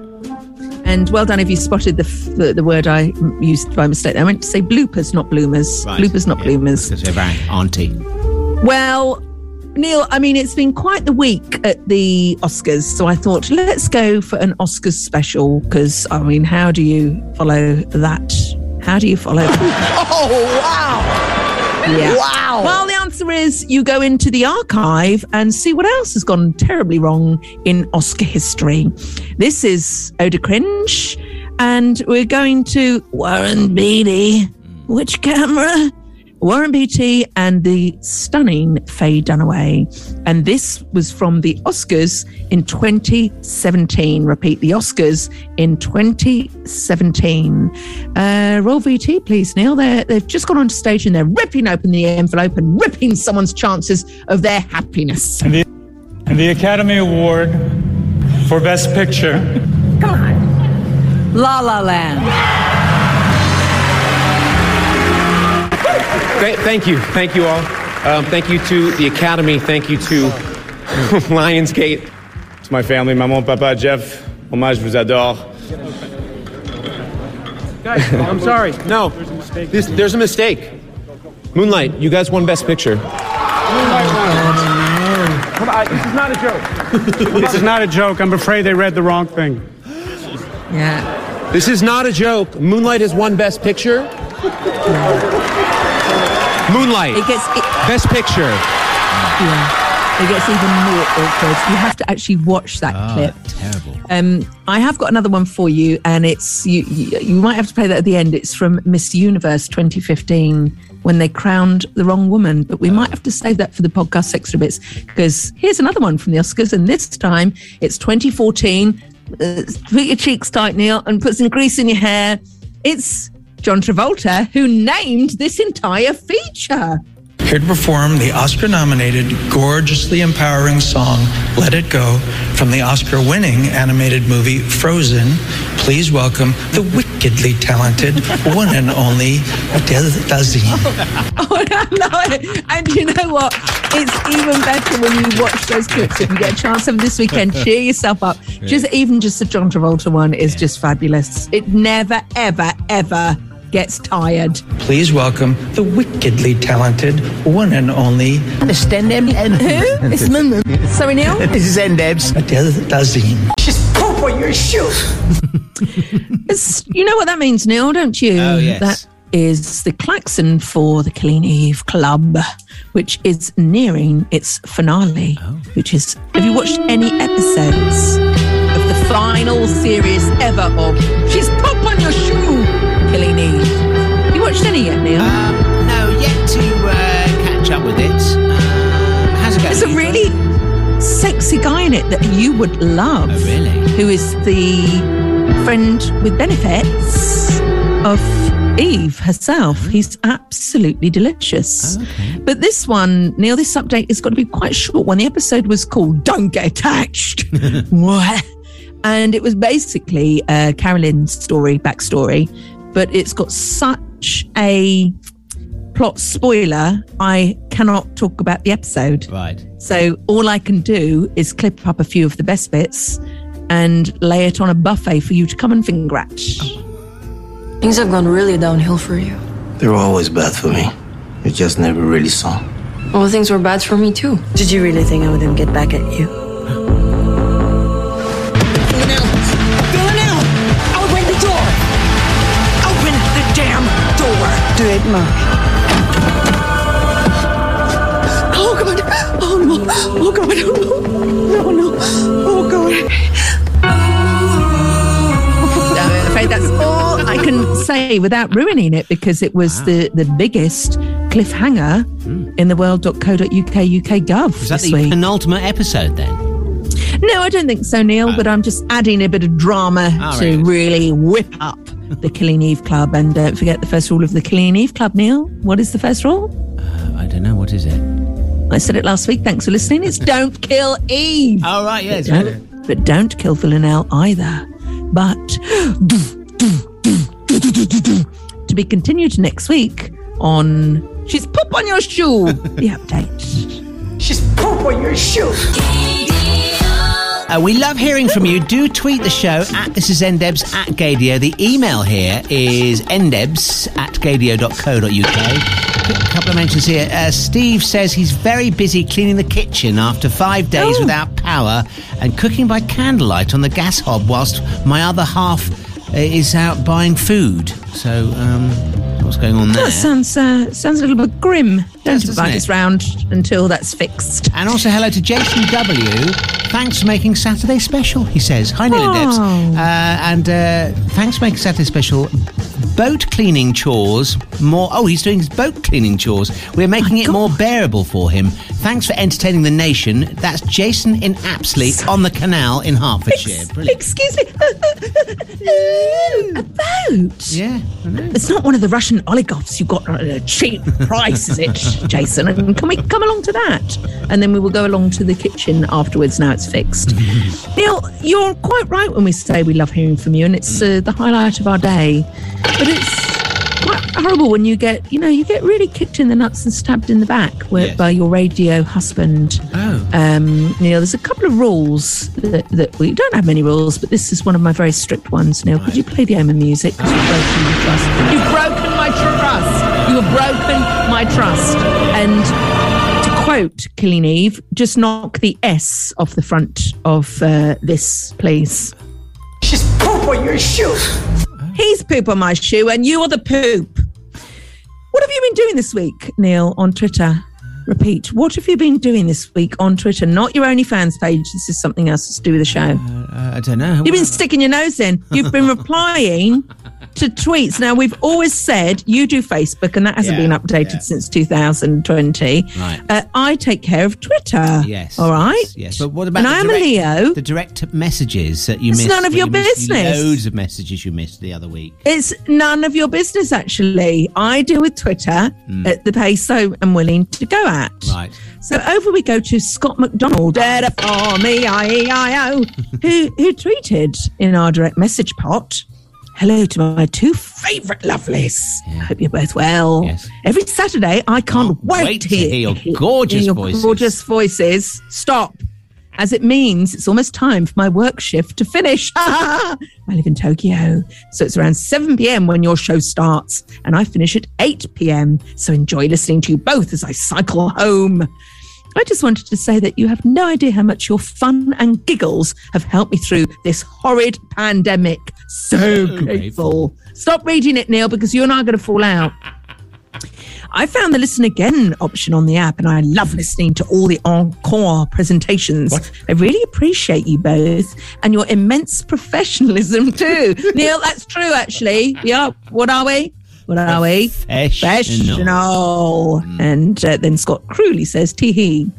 And well done if you spotted the, f- the the word I m- used by mistake. I meant to say bloopers, not bloomers. Right. Bloopers, not bloomers. Because they're very auntie. Well, Neil, I mean, it's been quite the week at the Oscars. So I thought, let's go for an Oscars special because, I mean, how do you follow that? How do you follow Oh, wow! Yeah. Wow. Well, the answer is you go into the archive and see what else has gone terribly wrong in Oscar history. This is Oda Cringe, and we're going to Warren Beatty. Hmm. Which camera? Warren Beatty and the stunning Faye Dunaway. And this was from the Oscars in 2017. Repeat, the Oscars in 2017. Uh, roll VT, please, Neil. They're, they've just gone on stage and they're ripping open the envelope and ripping someone's chances of their happiness. And the, and the Academy Award for Best Picture. Come on. La La Land. Th- thank you. Thank you all. Um, thank you to the Academy. Thank you to Lionsgate. To my family, maman, papa, Jeff, hommage, je vous adore. Guys, I'm sorry. No, There's a, this, there's a mistake. Moonlight, you guys won Best Picture. Come on, this is not a joke. this is not a joke. I'm afraid they read the wrong thing. Yeah. This is not a joke. Moonlight has won Best Picture. Moonlight. It gets. It, Best Picture. yeah. It gets even more awkward. You have to actually watch that Ah, clip. terrible. Um, I have got another one for you, and it's you, you. You might have to play that at the end. It's from Miss Universe 2015 when they crowned the wrong woman, but we might have to save that for the podcast extra bits because here's another one from the Oscars, and this time it's 2014. Uh, put your cheeks tight, Neil, and put some grease in your hair. It's John Travolta who named this entire feature. Here to perform the Oscar nominated, gorgeously empowering song, Let It Go, from the Oscar winning animated movie Frozen, please welcome the wickedly talented one and only Adele Dazeem. Oh, I love it. And you know what? It's even better when you watch those clips. If you get a chance of this weekend, cheer yourself up. Just even just the John Travolta one is just fabulous. It never, ever, ever gets tired. Please welcome the wickedly talented one and only Understand them? And Who? It's Mum. Sorry, Neil. this is Ndebs. Adele Dazeem. Just poop on your shoes. You know what that means, Neil, don't you? Oh, yes. That is the klaxon for the Clean Eve Club, which is nearing its finale. Oh. Which is, have you watched any episodes of the final series ever of She's Pop on Your Shoe, Killing Eve? You watched any yet, Neil? Um, no, yet to uh, catch up with it. Um, how's it going? There's a really sexy guy in it that you would love. Oh, really? Who is the friend with benefits of Eve herself. He's absolutely delicious. But this one, Neil, this update has got to be quite short one. The episode was called Don't Get Attached. And it was basically uh, Carolyn's story, backstory, but it's got such a plot spoiler, I cannot talk about the episode. Right. So all I can do is clip up a few of the best bits and lay it on a buffet for you to come and finger at. Things have gone really downhill for you. They were always bad for me. You just never really saw. Well, things were bad for me too. Did you really think I wouldn't get back at you? Do. Oh, God! Oh, no! Oh, God! Oh, no! No, no! Oh, God! I'm afraid that's all I can say without ruining it because it was the, the biggest cliffhanger in the world.co.uk UK Gov Was that this the week. penultimate episode then? No, I don't think so, Neil, but I'm just adding a bit of drama Ah, to very good. really whip up the Killing Eve Club. And don't forget the first rule of the Killing Eve Club, Neil. What is the first rule? Uh, I don't know. What is it? I said it last week. Thanks for listening. It's don't kill Eve. Oh, right. Yes. But don't, but don't kill Villanelle either. But to be continued next week on She's Poop on Your Shoe, the update. She's poop on your shoes! Uh, we love hearing from you. Do tweet the show at this is ndebs at gaydio. The email here is ndebs at gaydio.co.uk. A couple of mentions here. Uh, Steve says he's very busy cleaning the kitchen after five days without power and cooking by candlelight on the gas hob whilst my other half uh, is out buying food. So, um, what's going on there? That sounds uh, sounds a little bit grim. Don't invite us round until that's fixed. And also hello to Jason W. Thanks for making Saturday special, he says. Hi, Neil and Debs. Uh, and uh, thanks for making Saturday special. Boat cleaning chores more. Oh, he's doing his boat cleaning chores. We're making it more bearable for him. Thanks for entertaining the nation. That's Jason in Apsley on the canal in Hertfordshire. Brilliant. Excuse me. a boat? Yeah, I know. It's not one of the Russian oligarchs you got at a cheap price, is it, Jason? And can we come along to that? And then we will go along to the kitchen afterwards. Now it's fixed. Neil, you're quite right when we say we love hearing from you, and it's uh, the highlight of our day. But it's quite horrible when you get, you know, you get really kicked in the nuts and stabbed in the back where, Yes. by your radio husband. Oh. Um, Neil, there's a couple of rules that, that we don't have many rules, but this is one of my very strict ones. Neil, could you play the Omen music? 'Cause you've broken my trust. You've broken my trust. You have broken my trust. And to quote Killing Eve, just knock the S off the front of uh, this, please. She's poop on your shoes! He's poop on my shoe, and you are the poop. What have you been doing this week, Neil, on Twitter? Repeat. What have you been doing this week on Twitter? Not your OnlyFans page. This is something else to do with the show. Uh, I don't know. You've been sticking your nose in. You've been replying to tweets. Now, we've always said you do Facebook, and that hasn't Yeah, been updated since 2020. Right. Uh, I take care of Twitter. Yes. All right. Yes. But what about And the I'm a direct, Leo. The direct messages that you It's missed. none of your you business. Loads of messages you missed the other week. It's none of your business, actually. I deal with Twitter Mm. at the pace so I am willing to go at. Right. So over we go to Scott McDonald, Dada for me, I-E-I-O, who, who tweeted in our direct message pot, Hello to my two favourite lovelies. I hope you're both well. Yes. Every Saturday, I can't wait, wait to hear your gorgeous your voices. gorgeous voices. Stop. As it means it's almost time for my work shift to finish. I live in Tokyo, so it's around 7 p.m. when your show starts, and I finish at 8 p.m. So enjoy listening to you both as I cycle home. I just wanted to say that you have no idea how much your fun and giggles have helped me through this horrid pandemic. So grateful. Stop reading it, Neil, because you and I are going to fall out. I found the listen again option on the app and I love listening to all the encore presentations. I really appreciate you both and your immense professionalism too. Neil, that's true actually. Yeah. What are we? What are we? Professional. And uh, then Scott Cruelly says, tee hee.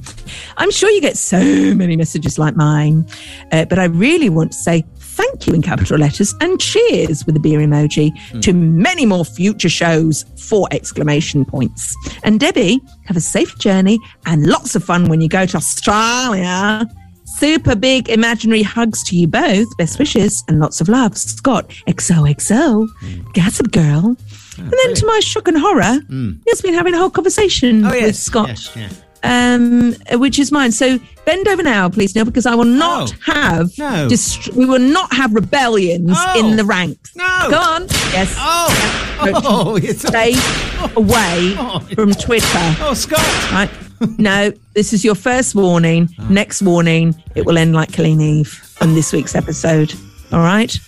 I'm sure you get so many messages like mine, uh, but I really want to say thank you in capital letters and cheers with a beer emoji hmm. to many more future shows. Four exclamation points. And Debbie, have a safe journey and lots of fun when you go to Australia. Super big imaginary hugs to you both. Best wishes and lots of love. Scott, XOXO, hmm. Gossip Girl. Oh, and then to my shock and horror, hmm. he's been having a whole conversation oh, with Scott Yes, yeah. um, which is mine. So bend over now, please, Neil, because I will not have No. dist- we will not have rebellions Oh. in the ranks. No. Go on. Yes. Oh. Oh, stay away from Twitter. Oh, Scott. Right. No, this is your first warning. Ah. Next warning, it will end like Killing Eve on this week's episode. All right.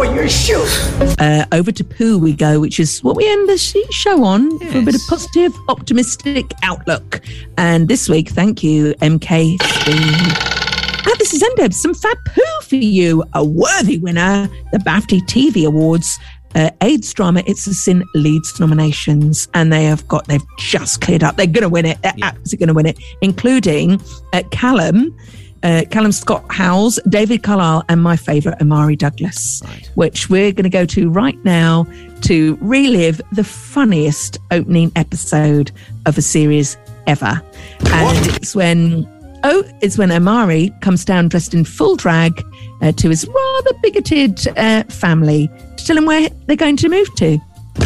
She's poop on your shoe. Uh, over to poo we go, which is what we end the sh- show on for a bit of positive, optimistic outlook. And this week, thank you, MK. Ah, this is Endeb. Some fab poo for you. A worthy winner, the BAFTA TV Awards. Uh, AIDS drama It's a Sin leads nominations, and they have got they've just cleared up. They're going to win it. They're absolutely going to win it, including uh, Callum, uh, Callum Scott Howells, David Carlyle, and my favourite Omari Douglas, which we're going to go to right now to relive the funniest opening episode of a series ever. And it's when oh, it's when Omari comes down dressed in full drag uh, to his rather bigoted uh, family to tell him where they're going to move to.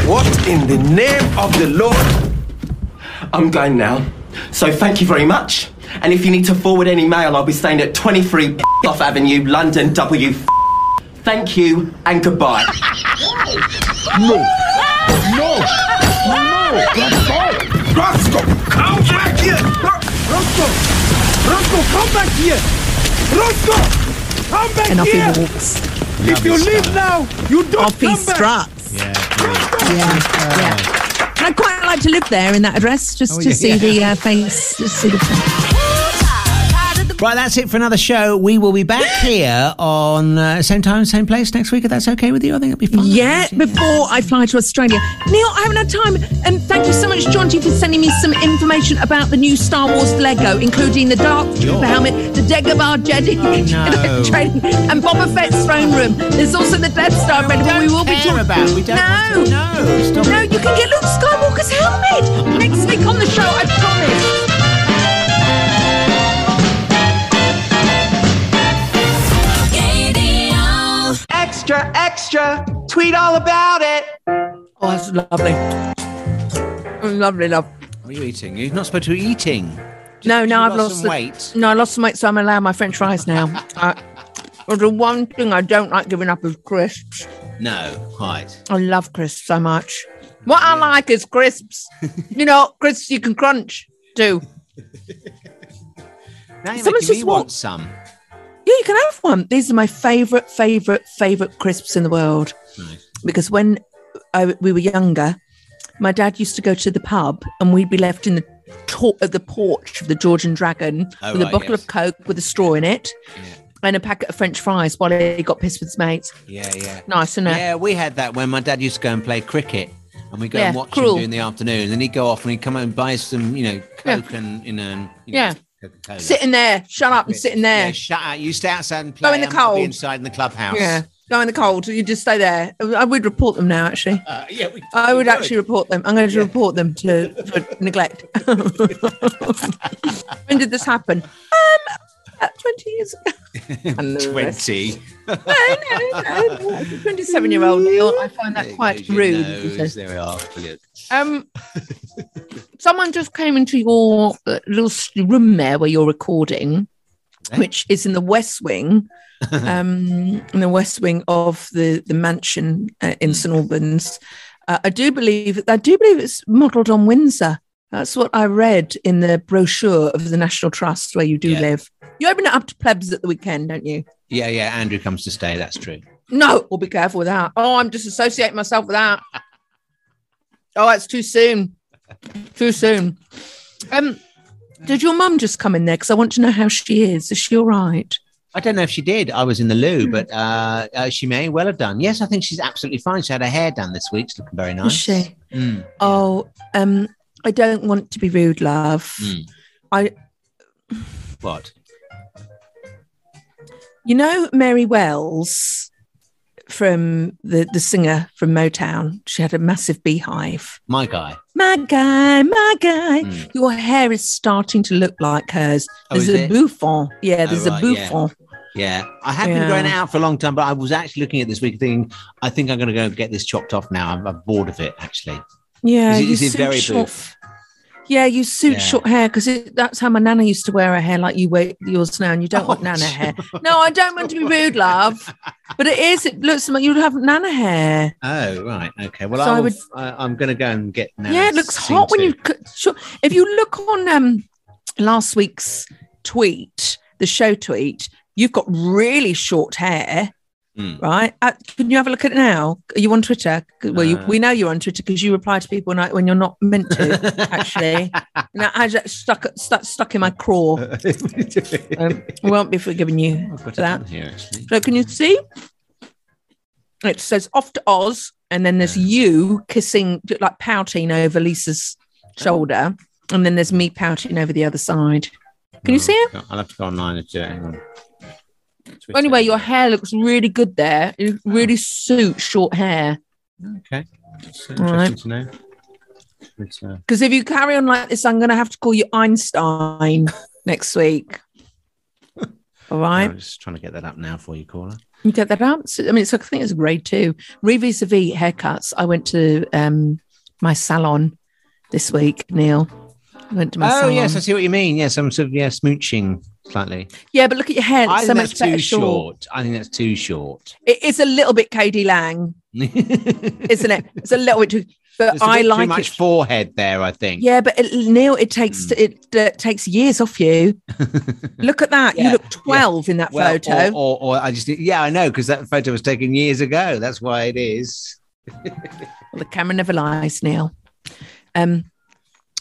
What in the name of the Lord? I'm going now. So thank you very much. And if you need to forward any mail, I'll be staying at 23 off Avenue, London, W. Thank you and goodbye. No. No. No. Roscoe, come back here. Roscoe. Roscoe, come back here. Roscoe, come back And off he here. walks. If you leave now, you don't Off he come back. struts. Yeah, yeah. And I'd quite like to live there in that address just Oh, to yeah. see the uh, face. Just see the Right, that's it for another show. We will be back here on uh, same time, same place next week. If that's okay with you, I think it'll be fun. Yeah, before I fly to Australia. Neil, I haven't had time. And thank you so much, John G, for sending me some information about the new Star Wars Lego, including the Dark Trooper helmet, the Dagobah Jedi No. training, and Boba Fett's throne room. There's also the Death Star ready, but we will be talking about. We don't no, to know. Stop no, it. you can get Luke Skywalker's helmet next week on the show. I promise. Extra, extra. Tweet all about it. Oh, that's lovely. Lovely, love. What are you eating? You're not supposed to be eating. No, no, I've lost lost some the- weight? No, I lost some weight, so I'm allowed my French fries now. uh, the one thing I don't like giving up is crisps. No, right. I love crisps so much. What I like is crisps. you know, crisps you can crunch too. Now you're Someone's making just me walked- want some. Yeah, you can have one. These are my favourite, favourite, favourite crisps in the world. Because when I, we were younger, my dad used to go to the pub and we'd be left in the talk at the porch of the George and Dragon Oh, with a bottle yes. of Coke with a straw in it and a packet of French fries while he got pissed with his mates. Yeah, yeah. Nice, isn't it? Yeah, we had that when my dad used to go and play cricket. And we go Yeah, and watch cruel. him during the afternoon. And then he'd go off and he'd come out and buy some, you know, Yeah. Coke and, you know, and, you Yeah. Coca-Cola. Sitting there, shut up and sitting there. Yeah, shut out. You stay outside and play. Go in the and I'll be cold. inside in the clubhouse. Yeah, go in the cold. You just stay there. I would report them now. Actually, Uh, yeah, we, I would we actually report them. I'm going to report them to for neglect. when did this happen? Um, about twenty years ago. And the rest- 20. no, no, no. Twenty-seven-year-old Neil. I find that quite rude. Nose, there we are. Brilliant. Um, someone just came into your uh, little room there where you're recording, which is in the West Wing, um, in the West Wing of the the mansion uh, in St Albans. Uh, I do believe I do believe it's modelled on Windsor. That's what I read in the brochure of the National Trust where you do Yeah. live. You open it up to plebs at the weekend, don't you? Yeah, yeah. Andrew comes to stay. That's true. No, we'll be careful with that. Oh, I'm disassociating myself with that. Oh, it's too soon. Too soon. Um, did your mum just come in there? Because I want to know how she is. Is she all right? I don't know if she did. I was in the loo, but uh, uh, she may well have done. Yes, I think she's absolutely fine. She had her hair done this week. It's looking very nice. Is she? Mm. Oh, um, I don't want to be rude, love. Mm. I, What? you know, Mary Wells from the the singer from Motown. She had a massive beehive. My guy. My guy, my guy. Your hair is starting to look like hers. Oh, There's is a it? bouffant. Yeah, Oh, there's right, a yeah. bouffant. Yeah, I have been Yeah. growing it out for a long time, but I was actually looking at this week thinking, I think I'm going to go get this chopped off now. I'm, I'm bored of it, actually. Yeah, Is it- you is it suit very short. Yeah, you suit Yeah. short hair because that's how my nana used to wear her hair, like you wear yours now, and you don't want Oh, nana hair. No, I don't want to be rude, love, but it is. It looks like you have nana hair. Oh, right. Okay. Well, So I I would- I, I'm going to go and get yeah, it looks hot when you. If you look on um last week's tweet, the show tweet, you've got really short hair. Hmm. Right? Uh, can you have a look at it now? Are you on Twitter? Well, you, Uh. we know you're on Twitter because you reply to people when, when you're not meant to. Actually, now I just stuck stuck stuck in my craw. um, we won't be forgiving you for that. here, actually. So can you see? It says off to Oz, and then there's you kissing, like pouting over Lisa's shoulder, and then there's me pouting over the other side. Can you see it? I'll have to go online and do on. Anyway, your hair looks really good there. It really suits short hair. Okay. That's interesting right. to know. Uh, Because if you carry on like this, I'm going to have to call you Einstein next week. All right. I'm just trying to get that up now for you, caller. You get that out? So- I mean, it's, I think it's grade two. Revis of haircuts. I went to um, my salon this week, Neil. I went to my Oh, salon. yes, I see what you mean. Yes, I'm sort of, yeah, smooching slightly. Yeah, but look at your hair. I It's think so that's much better too short. I think that's too short. It is a little bit KD Lang, isn't it? It's a little bit too, but There's a I bit like too much it. forehead there, I think. Yeah, but it, Neil, it takes it uh, takes years off you. look at that. You Yeah, look 12 in that Well, photo. Or, or, or I just, yeah, I know, because that photo was taken years ago. That's why it is. Well, the camera never lies, Neil. Um,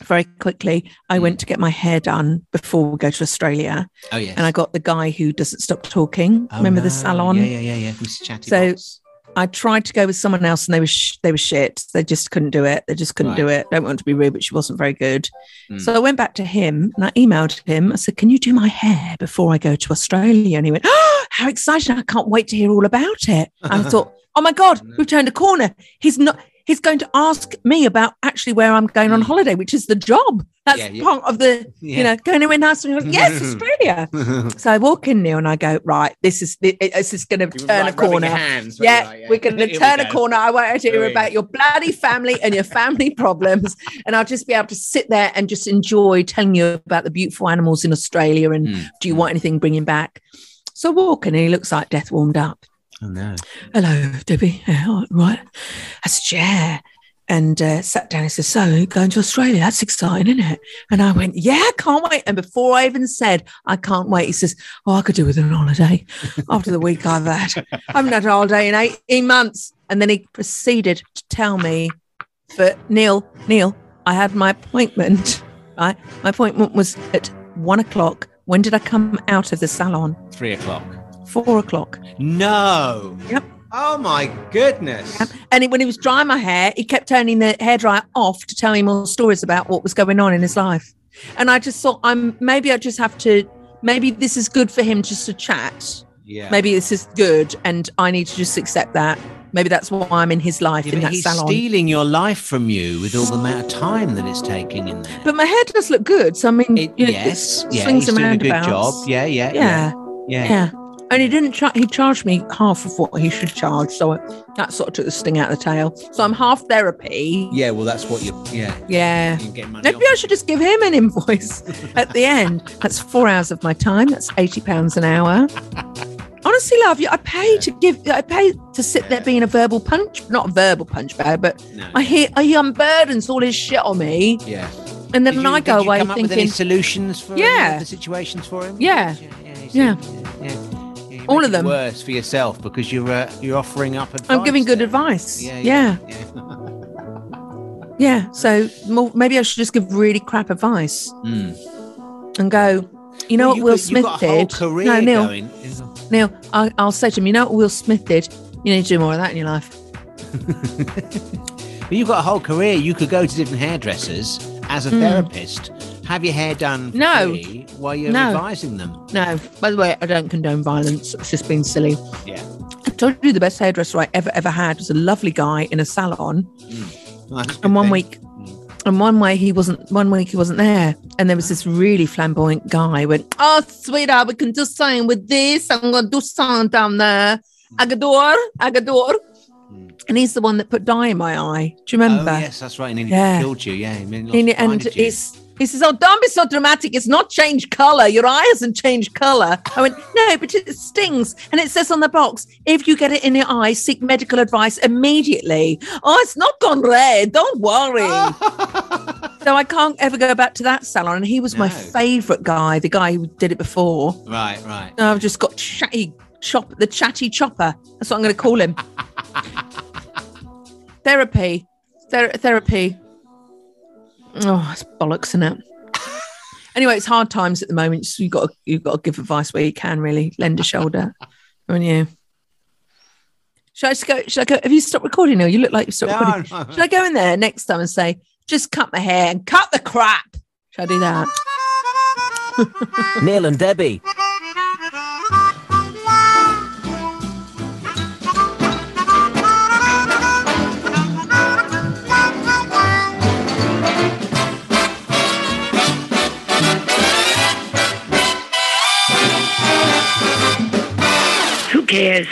very quickly, I went to get my hair done before we go to Australia. Oh, yes. And I got the guy who doesn't stop talking. Oh, Remember no. the salon? Yeah, yeah, yeah, yeah. Mr. Chatty So Box. I tried to go with someone else, and they were sh- they were shit. They just couldn't do it. They just couldn't do it. Don't want to be rude, but she wasn't very good. Hmm. So I went back to him and I emailed him. I said, "Can you do my hair before I go to Australia?" And he went, "Oh, how exciting! I can't wait to hear all about it." And I thought, "Oh my god, we've turned a corner. He's not." He's going to ask me about actually where I'm going on holiday, which is the job. That's Hmm. Yeah, yeah. part of the, Yeah. you know, going. And he goes, yes, Australia. So I walk in there and I go, right, this is this is going to turn a like rubbing corner. hands, yeah. Like, we're going to turn a go. corner. I won't hear about your bloody family and your family problems, and I'll just be able to sit there and just enjoy telling you about the beautiful animals in Australia and Hmm. do you want anything bringing back? So I walk in and he looks like death warmed up. Oh, no. Hello, Debbie. Yeah, all right. That's a chair. And uh, sat down and said, So, going to Australia? That's exciting, isn't it? And I went, Yeah, I can't wait. And before I even said, I can't wait, he says, Oh, I could do with an holiday after the week I've had. I haven't had a holiday in 18 months. And then he proceeded to tell me for Neil. Neil, I had my appointment. Right, my appointment was at one o'clock. When did I come out of the salon? Three o'clock. Four o'clock. No. Yep. Oh my goodness. And he- when he was drying my hair, he kept turning the hairdryer off to tell me more stories about what was going on in his life. And I just thought, I'm maybe I just have to. Maybe this is good for him just to chat. Yeah. Maybe this is good, and I need to just accept that. Maybe that's why I'm in his life Yeah, in that he's salon. stealing your life from you with all the amount of time that it's taking in there. But my hair does look good, so I mean, you know, yes, it yeah, swings he's doing a good job. Yeah, yeah, yeah, yeah, yeah. And he didn't. Cha- he charged me half of what he should charge, so that sort of took the sting out of the tail. So I'm half therapy. Yeah, well, that's what you. Yeah. Yeah. You get money Maybe I should just give him an invoice at the end. That's four hours of my time. That's eighty pounds an hour. Honestly, love you. I pay to give. I pay to sit there being a verbal punch, not a verbal punch bag, but I hear he unburdens all his shit on me, Yeah. and then you- I go away come up with any thinking, solutions for Yeah. the situations for him? yeah, yeah, Yeah, all of them. Worse for yourself because you're uh, you're offering up advice. I'm giving good there. advice. Yeah, Yeah, yeah, yeah. yeah. So more, maybe I should just give really crap advice Mm. and go. You know Well, what you Will Smith got a whole did? career no, Neil. going. Neil, I, I'll say to him, you know what Will Smith did? You need to do more of that in your life. But you've got a whole career. You could go to different hairdressers as a Mm. therapist, have your hair done No. while you're No. advising them. No, by the way, I don't condone violence. It's just been silly. Yeah. I told you the best hairdresser I ever ever had was a lovely guy in a salon, mm. Well, that's a good and one thing. week, and one way he wasn't. One week he wasn't there, and there was this really flamboyant guy. who Went, oh sweetheart, we can do something with this. I'm gonna do something down there. Agador, Agador. Mm. And he's the one that put dye in my eye. Do you remember? Oh, yes, that's right. And he Yeah. killed you. Yeah. He and it's he says, "Oh, don't be so dramatic. It's not changed color. Your eye hasn't changed color." I went, "No, but it stings." And it says on the box, "If you get it in your eye, seek medical advice immediately." Oh, it's not gone red. Don't worry. so I can't ever go back to that salon. And he was my favorite guy, the guy who did it before. Right, right. I've just got chatty chop, the chatty chopper. That's what I'm going to call him. therapy, Ther- therapy. Oh, it's bollocks, isn't it? anyway, it's hard times at the moment. So you've got to, you've got to give advice where you can. Really, lend a shoulder, haven't you? Should I just go? Should I go? Have you stopped recording now? You look like you've stopped No, recording. no. Should I go in there next time and say, just cut my hair and cut the crap? Should I do that? Neil and Debbie, cares